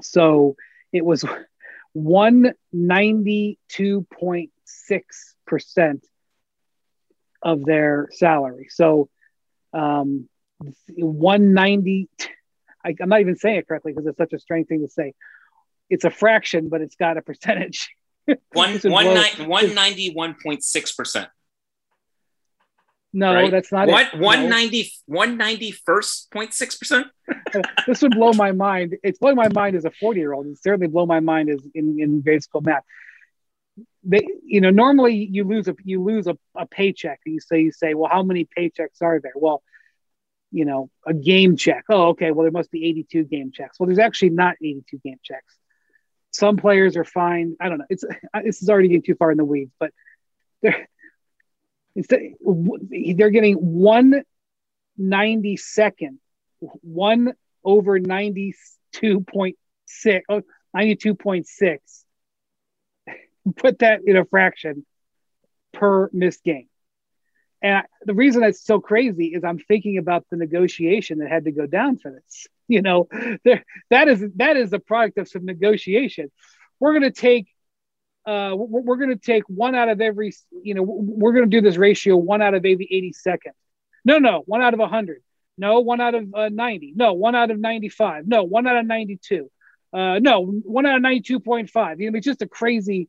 Speaker 1: so it was 192.6% of their salary. So um, 190, I, I'm not even saying it correctly because it's such a strange thing to say. It's a fraction, but it's got a percentage.
Speaker 2: One 191.6%.
Speaker 1: No, right? that's not
Speaker 2: what, it. 190, no. 191st.6%.
Speaker 1: this would blow my mind. It's blowing my mind as a 40 year old. It certainly blow my mind as in, in grade school math. They, you know, normally you lose a you lose a, a paycheck. And you say you say, well, how many paychecks are there? Well, you know, a game check. Oh, okay. Well, there must be 82 game checks. Well, there's actually not 82 game checks. Some players are fine. I don't know. It's this is already getting too far in the weeds, but there Instead, they're getting one ninety second, one over 92.6, oh, 92.6. Put that in a fraction per missed game. And the reason that's so crazy is I'm thinking about the negotiation that had to go down for this. You know, there that is that is a product of some negotiation. We're going to take uh, we're, going to take one out of every, you know, we're going to do this ratio one out of every 80 seconds. No, no, one out of 100. No, one out of uh, 90. No, one out of 95. No, one out of 92. Uh, no, one out of 92.5. You know, it's just a crazy,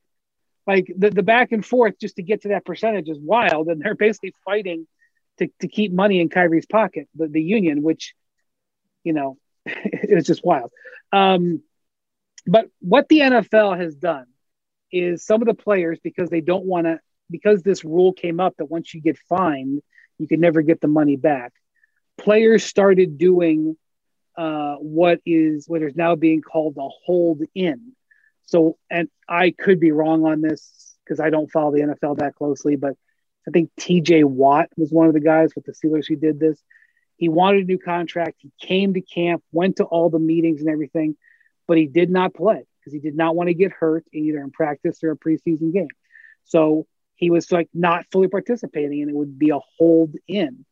Speaker 1: like the, the back and forth just to get to that percentage is wild. And they're basically fighting to, to keep money in Kyrie's pocket, the, the union, which, you know, it's just wild. Um, but what the NFL has done is some of the players because they don't want to because this rule came up that once you get fined you can never get the money back. Players started doing uh, what is what is now being called a hold in. So and i could be wrong on this because i don't follow the nfl that closely but i think tj watt was one of the guys with the steelers who did this. He wanted a new contract. He came to camp went to all the meetings and everything but he did not play because he did not want to get hurt either in practice or a preseason game. So he was like not fully participating and it would be a hold in.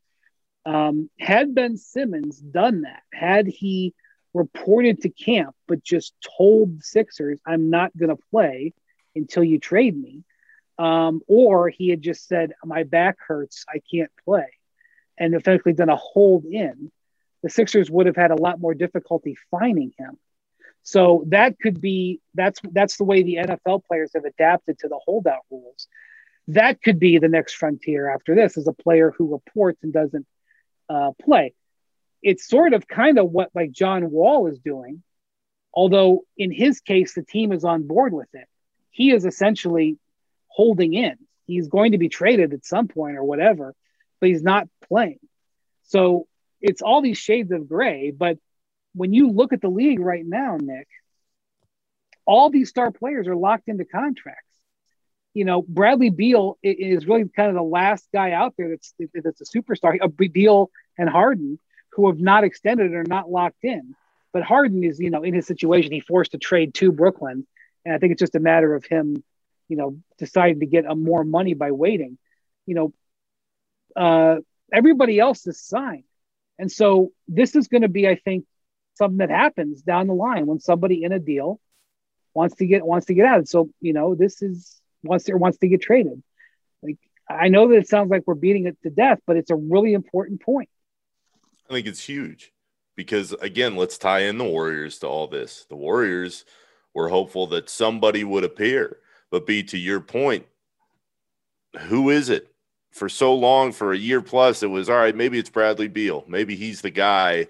Speaker 1: Um, had Ben Simmons done that, had he reported to camp but just told the Sixers, I'm not going to play until you trade me, um, or he had just said, My back hurts, I can't play, and effectively done a hold in, the Sixers would have had a lot more difficulty finding him. So that could be that's that's the way the NFL players have adapted to the holdout rules. That could be the next frontier after this is a player who reports and doesn't uh, play. It's sort of kind of what like John Wall is doing, although in his case the team is on board with it. He is essentially holding in. He's going to be traded at some point or whatever, but he's not playing. So it's all these shades of gray, but when you look at the league right now, Nick, all these star players are locked into contracts. You know, Bradley Beal is really kind of the last guy out there that's that's a superstar. Uh, Beal and Harden, who have not extended or not locked in. But Harden is, you know, in his situation, he forced a trade to Brooklyn, and I think it's just a matter of him, you know, deciding to get a more money by waiting. You know, uh, everybody else is signed, and so this is going to be, I think, something that happens down the line when somebody in a deal wants to get wants to get out. So you know, this is wants to wants to get traded. Like I know that it sounds like we're beating it to death, but it's a really important point.
Speaker 3: I think it's huge because again, let's tie in the Warriors to all this. The Warriors were hopeful that somebody would appear, but be to your point, who is it? For so long, for a year plus, it was all right. Maybe it's Bradley Beal. Maybe he's the guy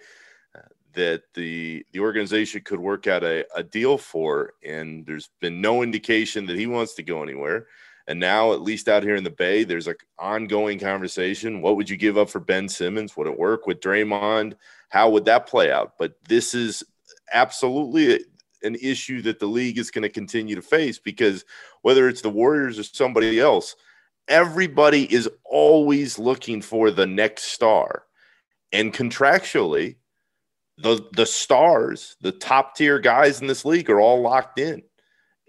Speaker 3: that the the organization could work out a, a deal for and there's been no indication that he wants to go anywhere. And now at least out here in the bay there's an ongoing conversation. What would you give up for ben simmons? Would it work with draymond? How would that play out? But this is absolutely an issue that the league is going to continue to face because whether it's the warriors or somebody else everybody is always looking for the next star. And contractually the the stars, the top tier guys in this league are all locked in.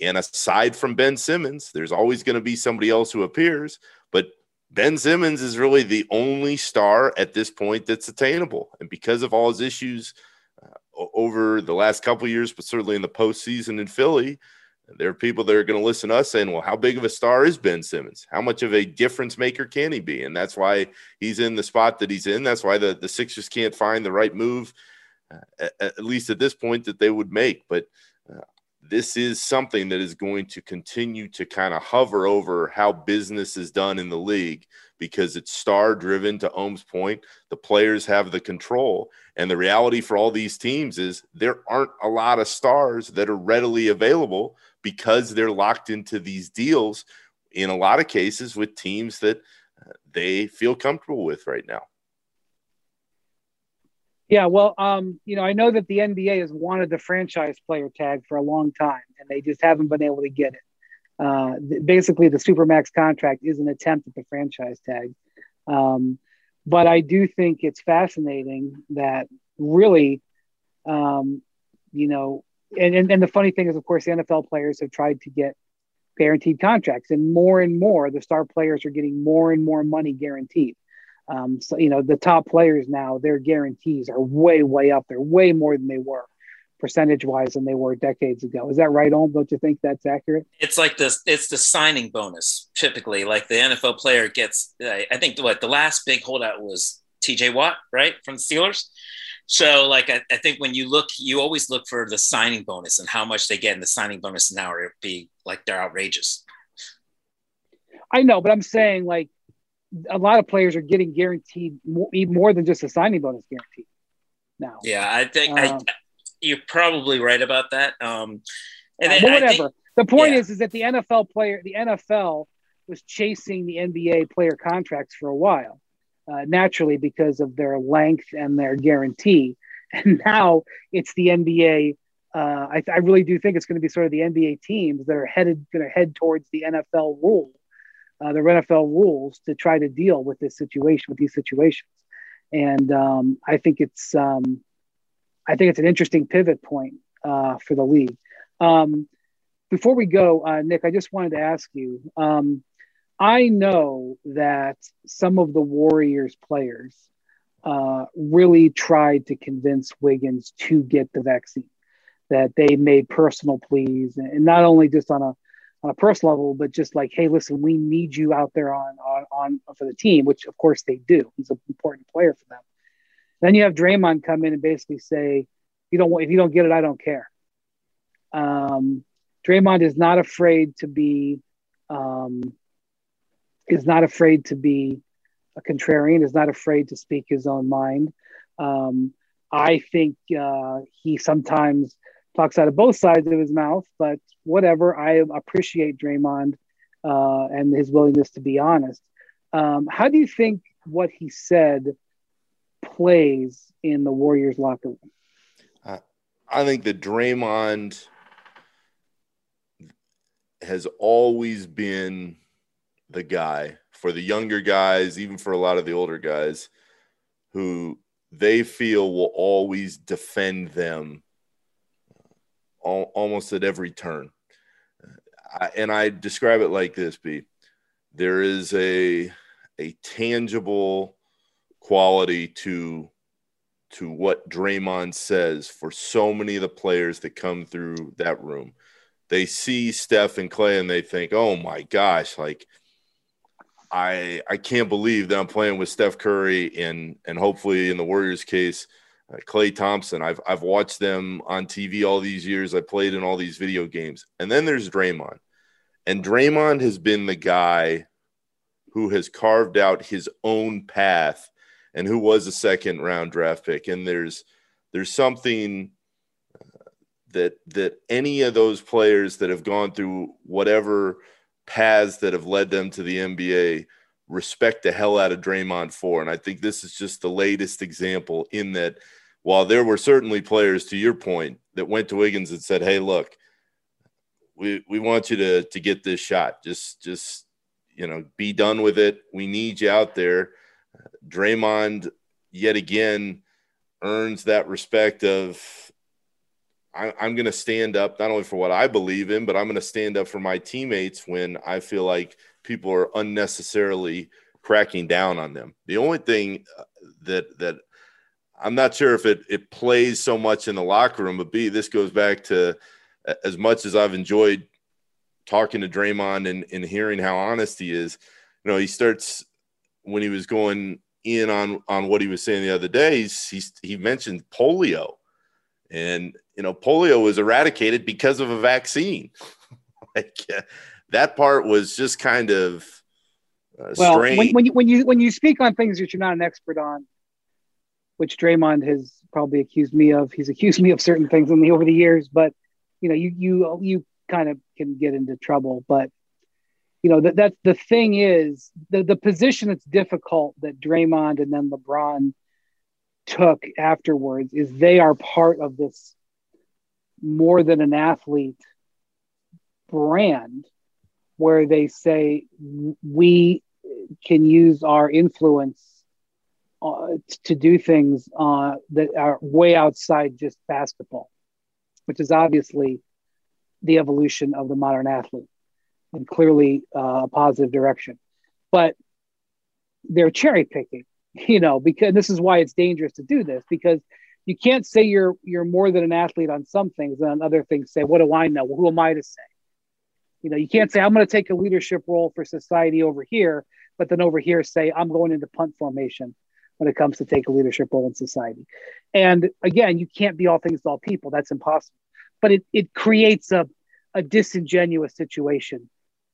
Speaker 3: And aside from Ben Simmons, there's always going to be somebody else who appears, but Ben Simmons is really the only star at this point that's attainable. And because of all his issues uh, over the last couple years, but certainly in the postseason in Philly, there are people that are going to listen to us saying, well, how big of a star is Ben Simmons? How much of a difference maker can he be? And that's why he's in the spot that he's in. That's why the, the Sixers can't find the right move at, at, least at this point that they would make. But uh, this is something that is going to continue to kind of hover over how business is done in the league because it's star driven to Ohm's point. The players have the control. And the reality for all these teams is there aren't a lot of stars that are readily available because they're locked into these deals in a lot of cases with teams that uh, they feel comfortable with right now.
Speaker 1: Yeah, well, um, you know, I know that the NBA has wanted the franchise player tag for a long time, and they just haven't been able to get it. Uh, basically, the supermax contract is an attempt at the franchise tag. Um, but I do think it's fascinating that really, um, you know, and, and, and the funny thing is, of course, the NFL players have tried to get guaranteed contracts, and more and more the star players are getting more and more money guaranteed. Um, so you know the top players now, their guarantees are way, way up there, way more than they were percentage wise than they were decades ago. Is that right, Ohm? Don't you think that's accurate?
Speaker 2: It's like this. It's the signing bonus typically. Like the NFL player gets. I think what the last big holdout was T.J. Watt, right, from the Steelers. So, like, I, I, think when you look, you always look for the signing bonus and how much they get in the signing bonus now are be like they're outrageous.
Speaker 1: I know, but I'm saying like a lot of players are getting guaranteed more, more than just a signing bonus guarantee now.
Speaker 2: Yeah, I think um, I, you're probably right about that. Um,
Speaker 1: and yeah, whatever. Think, the point yeah. is, is that the NFL player, the NFL was chasing the NBA player contracts for a while, uh, naturally because of their length and their guarantee. And now it's the NBA. Uh, I, I, really do think it's going to be sort of the NBA teams that are headed going to head towards the NFL rule uh, the NFL rules to try to deal with this situation, with these situations. And um, I think it's, um, I think it's an interesting pivot point uh, for the league. Um, before we go, uh, Nick, I just wanted to ask you. Um, I know that some of the Warriors players uh, really tried to convince Wiggins to get the vaccine. That they made personal pleas, and not only just on a on a personal level, but just like, hey, listen, we need you out there on on, on for the team, which of course they do. He's an important player for them. Then you have Draymond come in and basically say, you don't if you don't get it, I don't care. Um, Draymond is not afraid to be um, is not afraid to be a contrarian, is not afraid to speak his own mind. Um, I think uh, he sometimes talks out of both sides of his mouth, but whatever. I appreciate Draymond uh, and his willingness to be honest. Um, how do you think what he said plays in the Warriors locker room?
Speaker 3: I think that Draymond has always been the guy for the younger guys, even for a lot of the older guys, who they feel will always defend them almost at every turn. I, and I describe it like this: "B, there is a a tangible quality to to what Draymond says for so many of the players that come through that room. They see Steph and Klay and they think, "Oh my gosh, like I I can't believe that I'm playing with Steph Curry and and hopefully in the Warriors case, Klay Thompson. I've I've watched them on TV all these years. I played in all these video games. And then there's Draymond. And Draymond has been the guy who has carved out his own path and who was a second round draft pick. And there's there's something uh, that that any of those players that have gone through whatever paths that have led them to the NBA respect the hell out of Draymond for. And I think this is just the latest example in that while there were certainly players, to your point, that went to Wiggins and said, "Hey, look, we we want you to to get this shot. Just just you know, be done with it. We need you out there." Draymond yet again earns that respect of I, am going to stand up not only for what I believe in, but I'm going to stand up for my teammates when I feel like people are unnecessarily cracking down on them. The only thing uh, that that I'm not sure if it it plays so much in the locker room, but B, this goes back to as much as I've enjoyed talking to Draymond and, and hearing how honest he is. You know, he starts when he was going in on on what he was saying the other day. He's, he's he mentioned polio, And, you know, polio was eradicated because of a vaccine. like uh, that part was just kind of uh,
Speaker 1: well, when, when, you, when you, when you speak on things that you're not an expert on, which Draymond has probably accused me of, he's accused me of certain things in the, over the years, but you know, you, you, you kind of can get into trouble, but you know, that that's the thing is the, the position that's difficult that Draymond and then LeBron took afterwards is they are part of this more than an athlete brand where they say we can use our influence uh, to do things uh, that are way outside just basketball, which is obviously the evolution of the modern athlete and clearly uh, a positive direction. But they're cherry picking, you know, because this is why it's dangerous to do this because you can't say you're you're more than an athlete on some things and on other things say, what do I know? Well, who am I to say? You know, you can't say I'm going to take a leadership role for society over here, but then over here say I'm going into punt formation when it comes to take a leadership role in society. And again, you can't be all things to all people. That's impossible. But it it creates a a disingenuous situation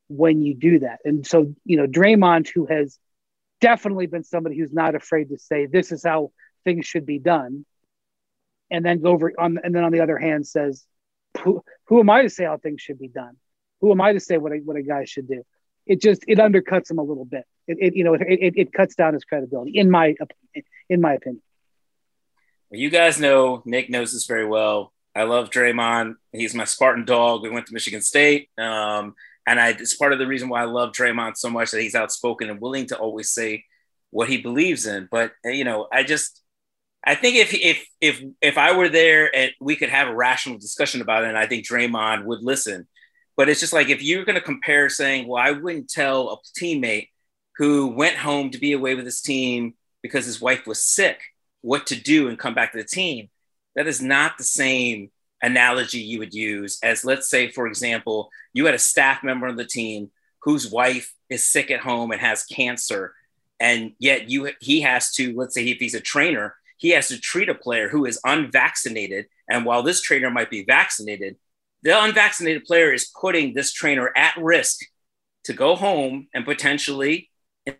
Speaker 1: when you do that. And so, you know, Draymond, who has definitely been somebody who's not afraid to say this is how things should be done, and then go over on, and then on the other hand says, who, who am I to say how things should be done? Who am I to say what a, what a guy should do? It just it undercuts him a little bit. It, it you know it, it, it cuts down his credibility in my in my opinion.
Speaker 2: You guys know Nick knows this very well. I love Draymond. He's my Spartan dog. We went to Michigan State. Um, and I, it's part of the reason why I love Draymond so much that he's outspoken and willing to always say what he believes in. But you know, I just, I think if if if if I were there and we could have a rational discussion about it, and I think Draymond would listen. But it's just like if you're going to compare, saying, "Well, I wouldn't tell a teammate who went home to be away with his team because his wife was sick what to do and come back to the team," that is not the same analogy you would use as let's say for example you had a staff member on the team whose wife is sick at home and has cancer and yet you he has to let's say if he's a trainer he has to treat a player who is unvaccinated and while this trainer might be vaccinated the unvaccinated player is putting this trainer at risk to go home and potentially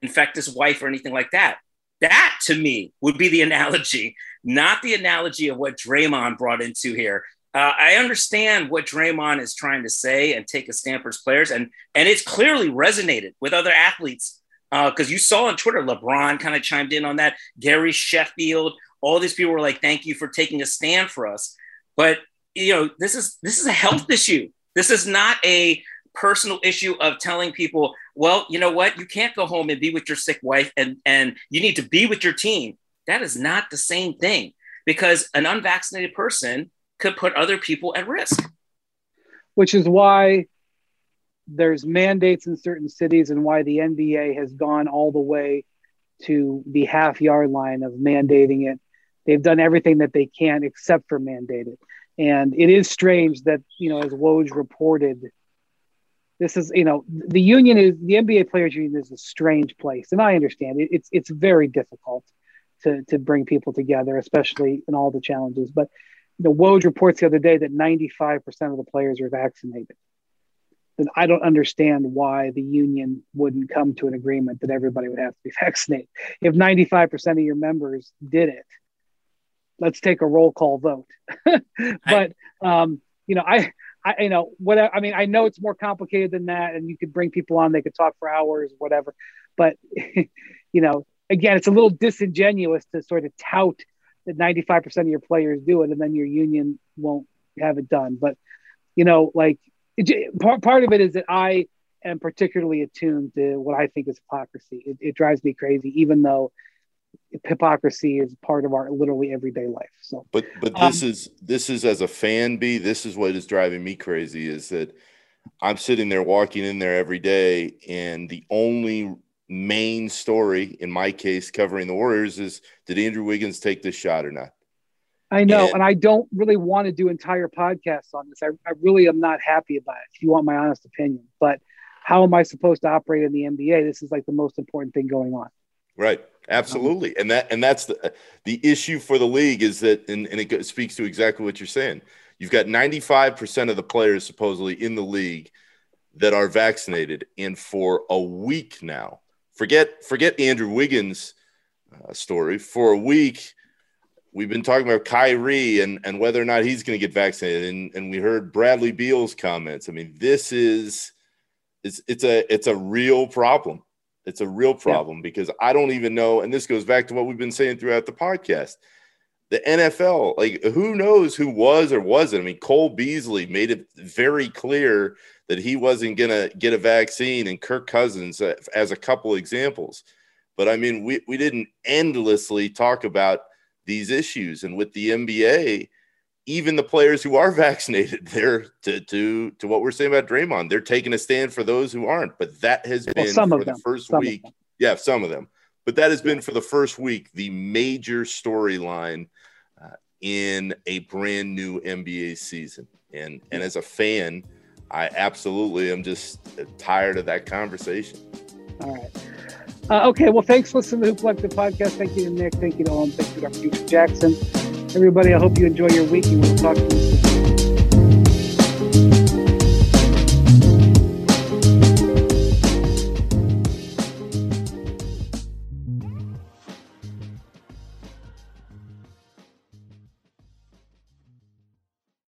Speaker 2: infect his wife or anything like that that to me would be the analogy not the analogy of what Draymond brought into here uh, I understand what Draymond is trying to say and take a stamp for his players, and and it's clearly resonated with other athletes because uh, you saw on Twitter, LeBron kind of chimed in on that. Gary Sheffield, all these people were like, "Thank you for taking a stand for us." But you know, this is this is a health issue. This is not a personal issue of telling people, "Well, you know what? You can't go home and be with your sick wife, and and you need to be with your team." That is not the same thing because an unvaccinated person could put other people at risk.
Speaker 1: Which is why there's mandates in certain cities and why the NBA has gone all the way to the half yard line of mandating it. They've done everything that they can except for mandate it. And it is strange that, you know, as Woj reported, this is, you know, the union is the NBA players union is a strange place. And I understand it, it's it's very difficult to to bring people together, especially in all the challenges. But the Woj reports the other day that 95% of the players are vaccinated. Then I don't understand why the union wouldn't come to an agreement that everybody would have to be vaccinated. If 95% of your members did it, let's take a roll call vote. but um, you know, I, I, you know, what I mean, I know it's more complicated than that, and you could bring people on, they could talk for hours, whatever. But you know, again, it's a little disingenuous to sort of tout that 95% of your players do it and then your union won't have it done but you know like it, part, part of it is that i am particularly attuned to what i think is hypocrisy it, it drives me crazy even though hypocrisy is part of our literally everyday life so
Speaker 3: but but this um, is this is as a fan b this is what is driving me crazy is that i'm sitting there walking in there every day and the only main story in my case covering the Warriors is did Andrew Wiggins take this shot or not?
Speaker 1: I know, and, and I don't really want to do entire podcasts on this. I, I really am not happy about it. If you want my honest opinion, but how am I supposed to operate in the NBA? This is like the most important thing going on.
Speaker 3: Right, Absolutely, and that and that's the the issue for the league is that, and, and it speaks to exactly what you're saying. You've got 95 percent of the players supposedly in the league that are vaccinated, and for a week now, forget forget Andrew Wiggins' uh, story. For a week, we've been talking about Kyrie and and whether or not he's going to get vaccinated, and and we heard Bradley Beal's comments. I mean, this is it's it's a it's a real problem it's a real problem yeah. because I don't even know. And this goes back to what we've been saying throughout the podcast. The NFL, like who knows who was or wasn't? I mean, Cole Beasley made it very clear that he wasn't going to get a vaccine, and Kirk Cousins, uh, as a couple examples. But I mean, we, we didn't endlessly talk about these issues. And with the NBA, even the players who are vaccinated, they're to to to what we're saying about Draymond, they're taking a stand for those who aren't. But that has been well, for the first some week. Yeah, some of them. But that has been for the first week the major storyline uh, in a brand new NBA season. And and as a fan, I absolutely am just tired of that conversation.
Speaker 1: All right. Uh, okay. Well, thanks for listening to Hoop Collective podcast. Thank you to Nick. Thank you to Ohm. Thank you to Dr. Jackson. Everybody, I hope you enjoy your week. And we'll talk to you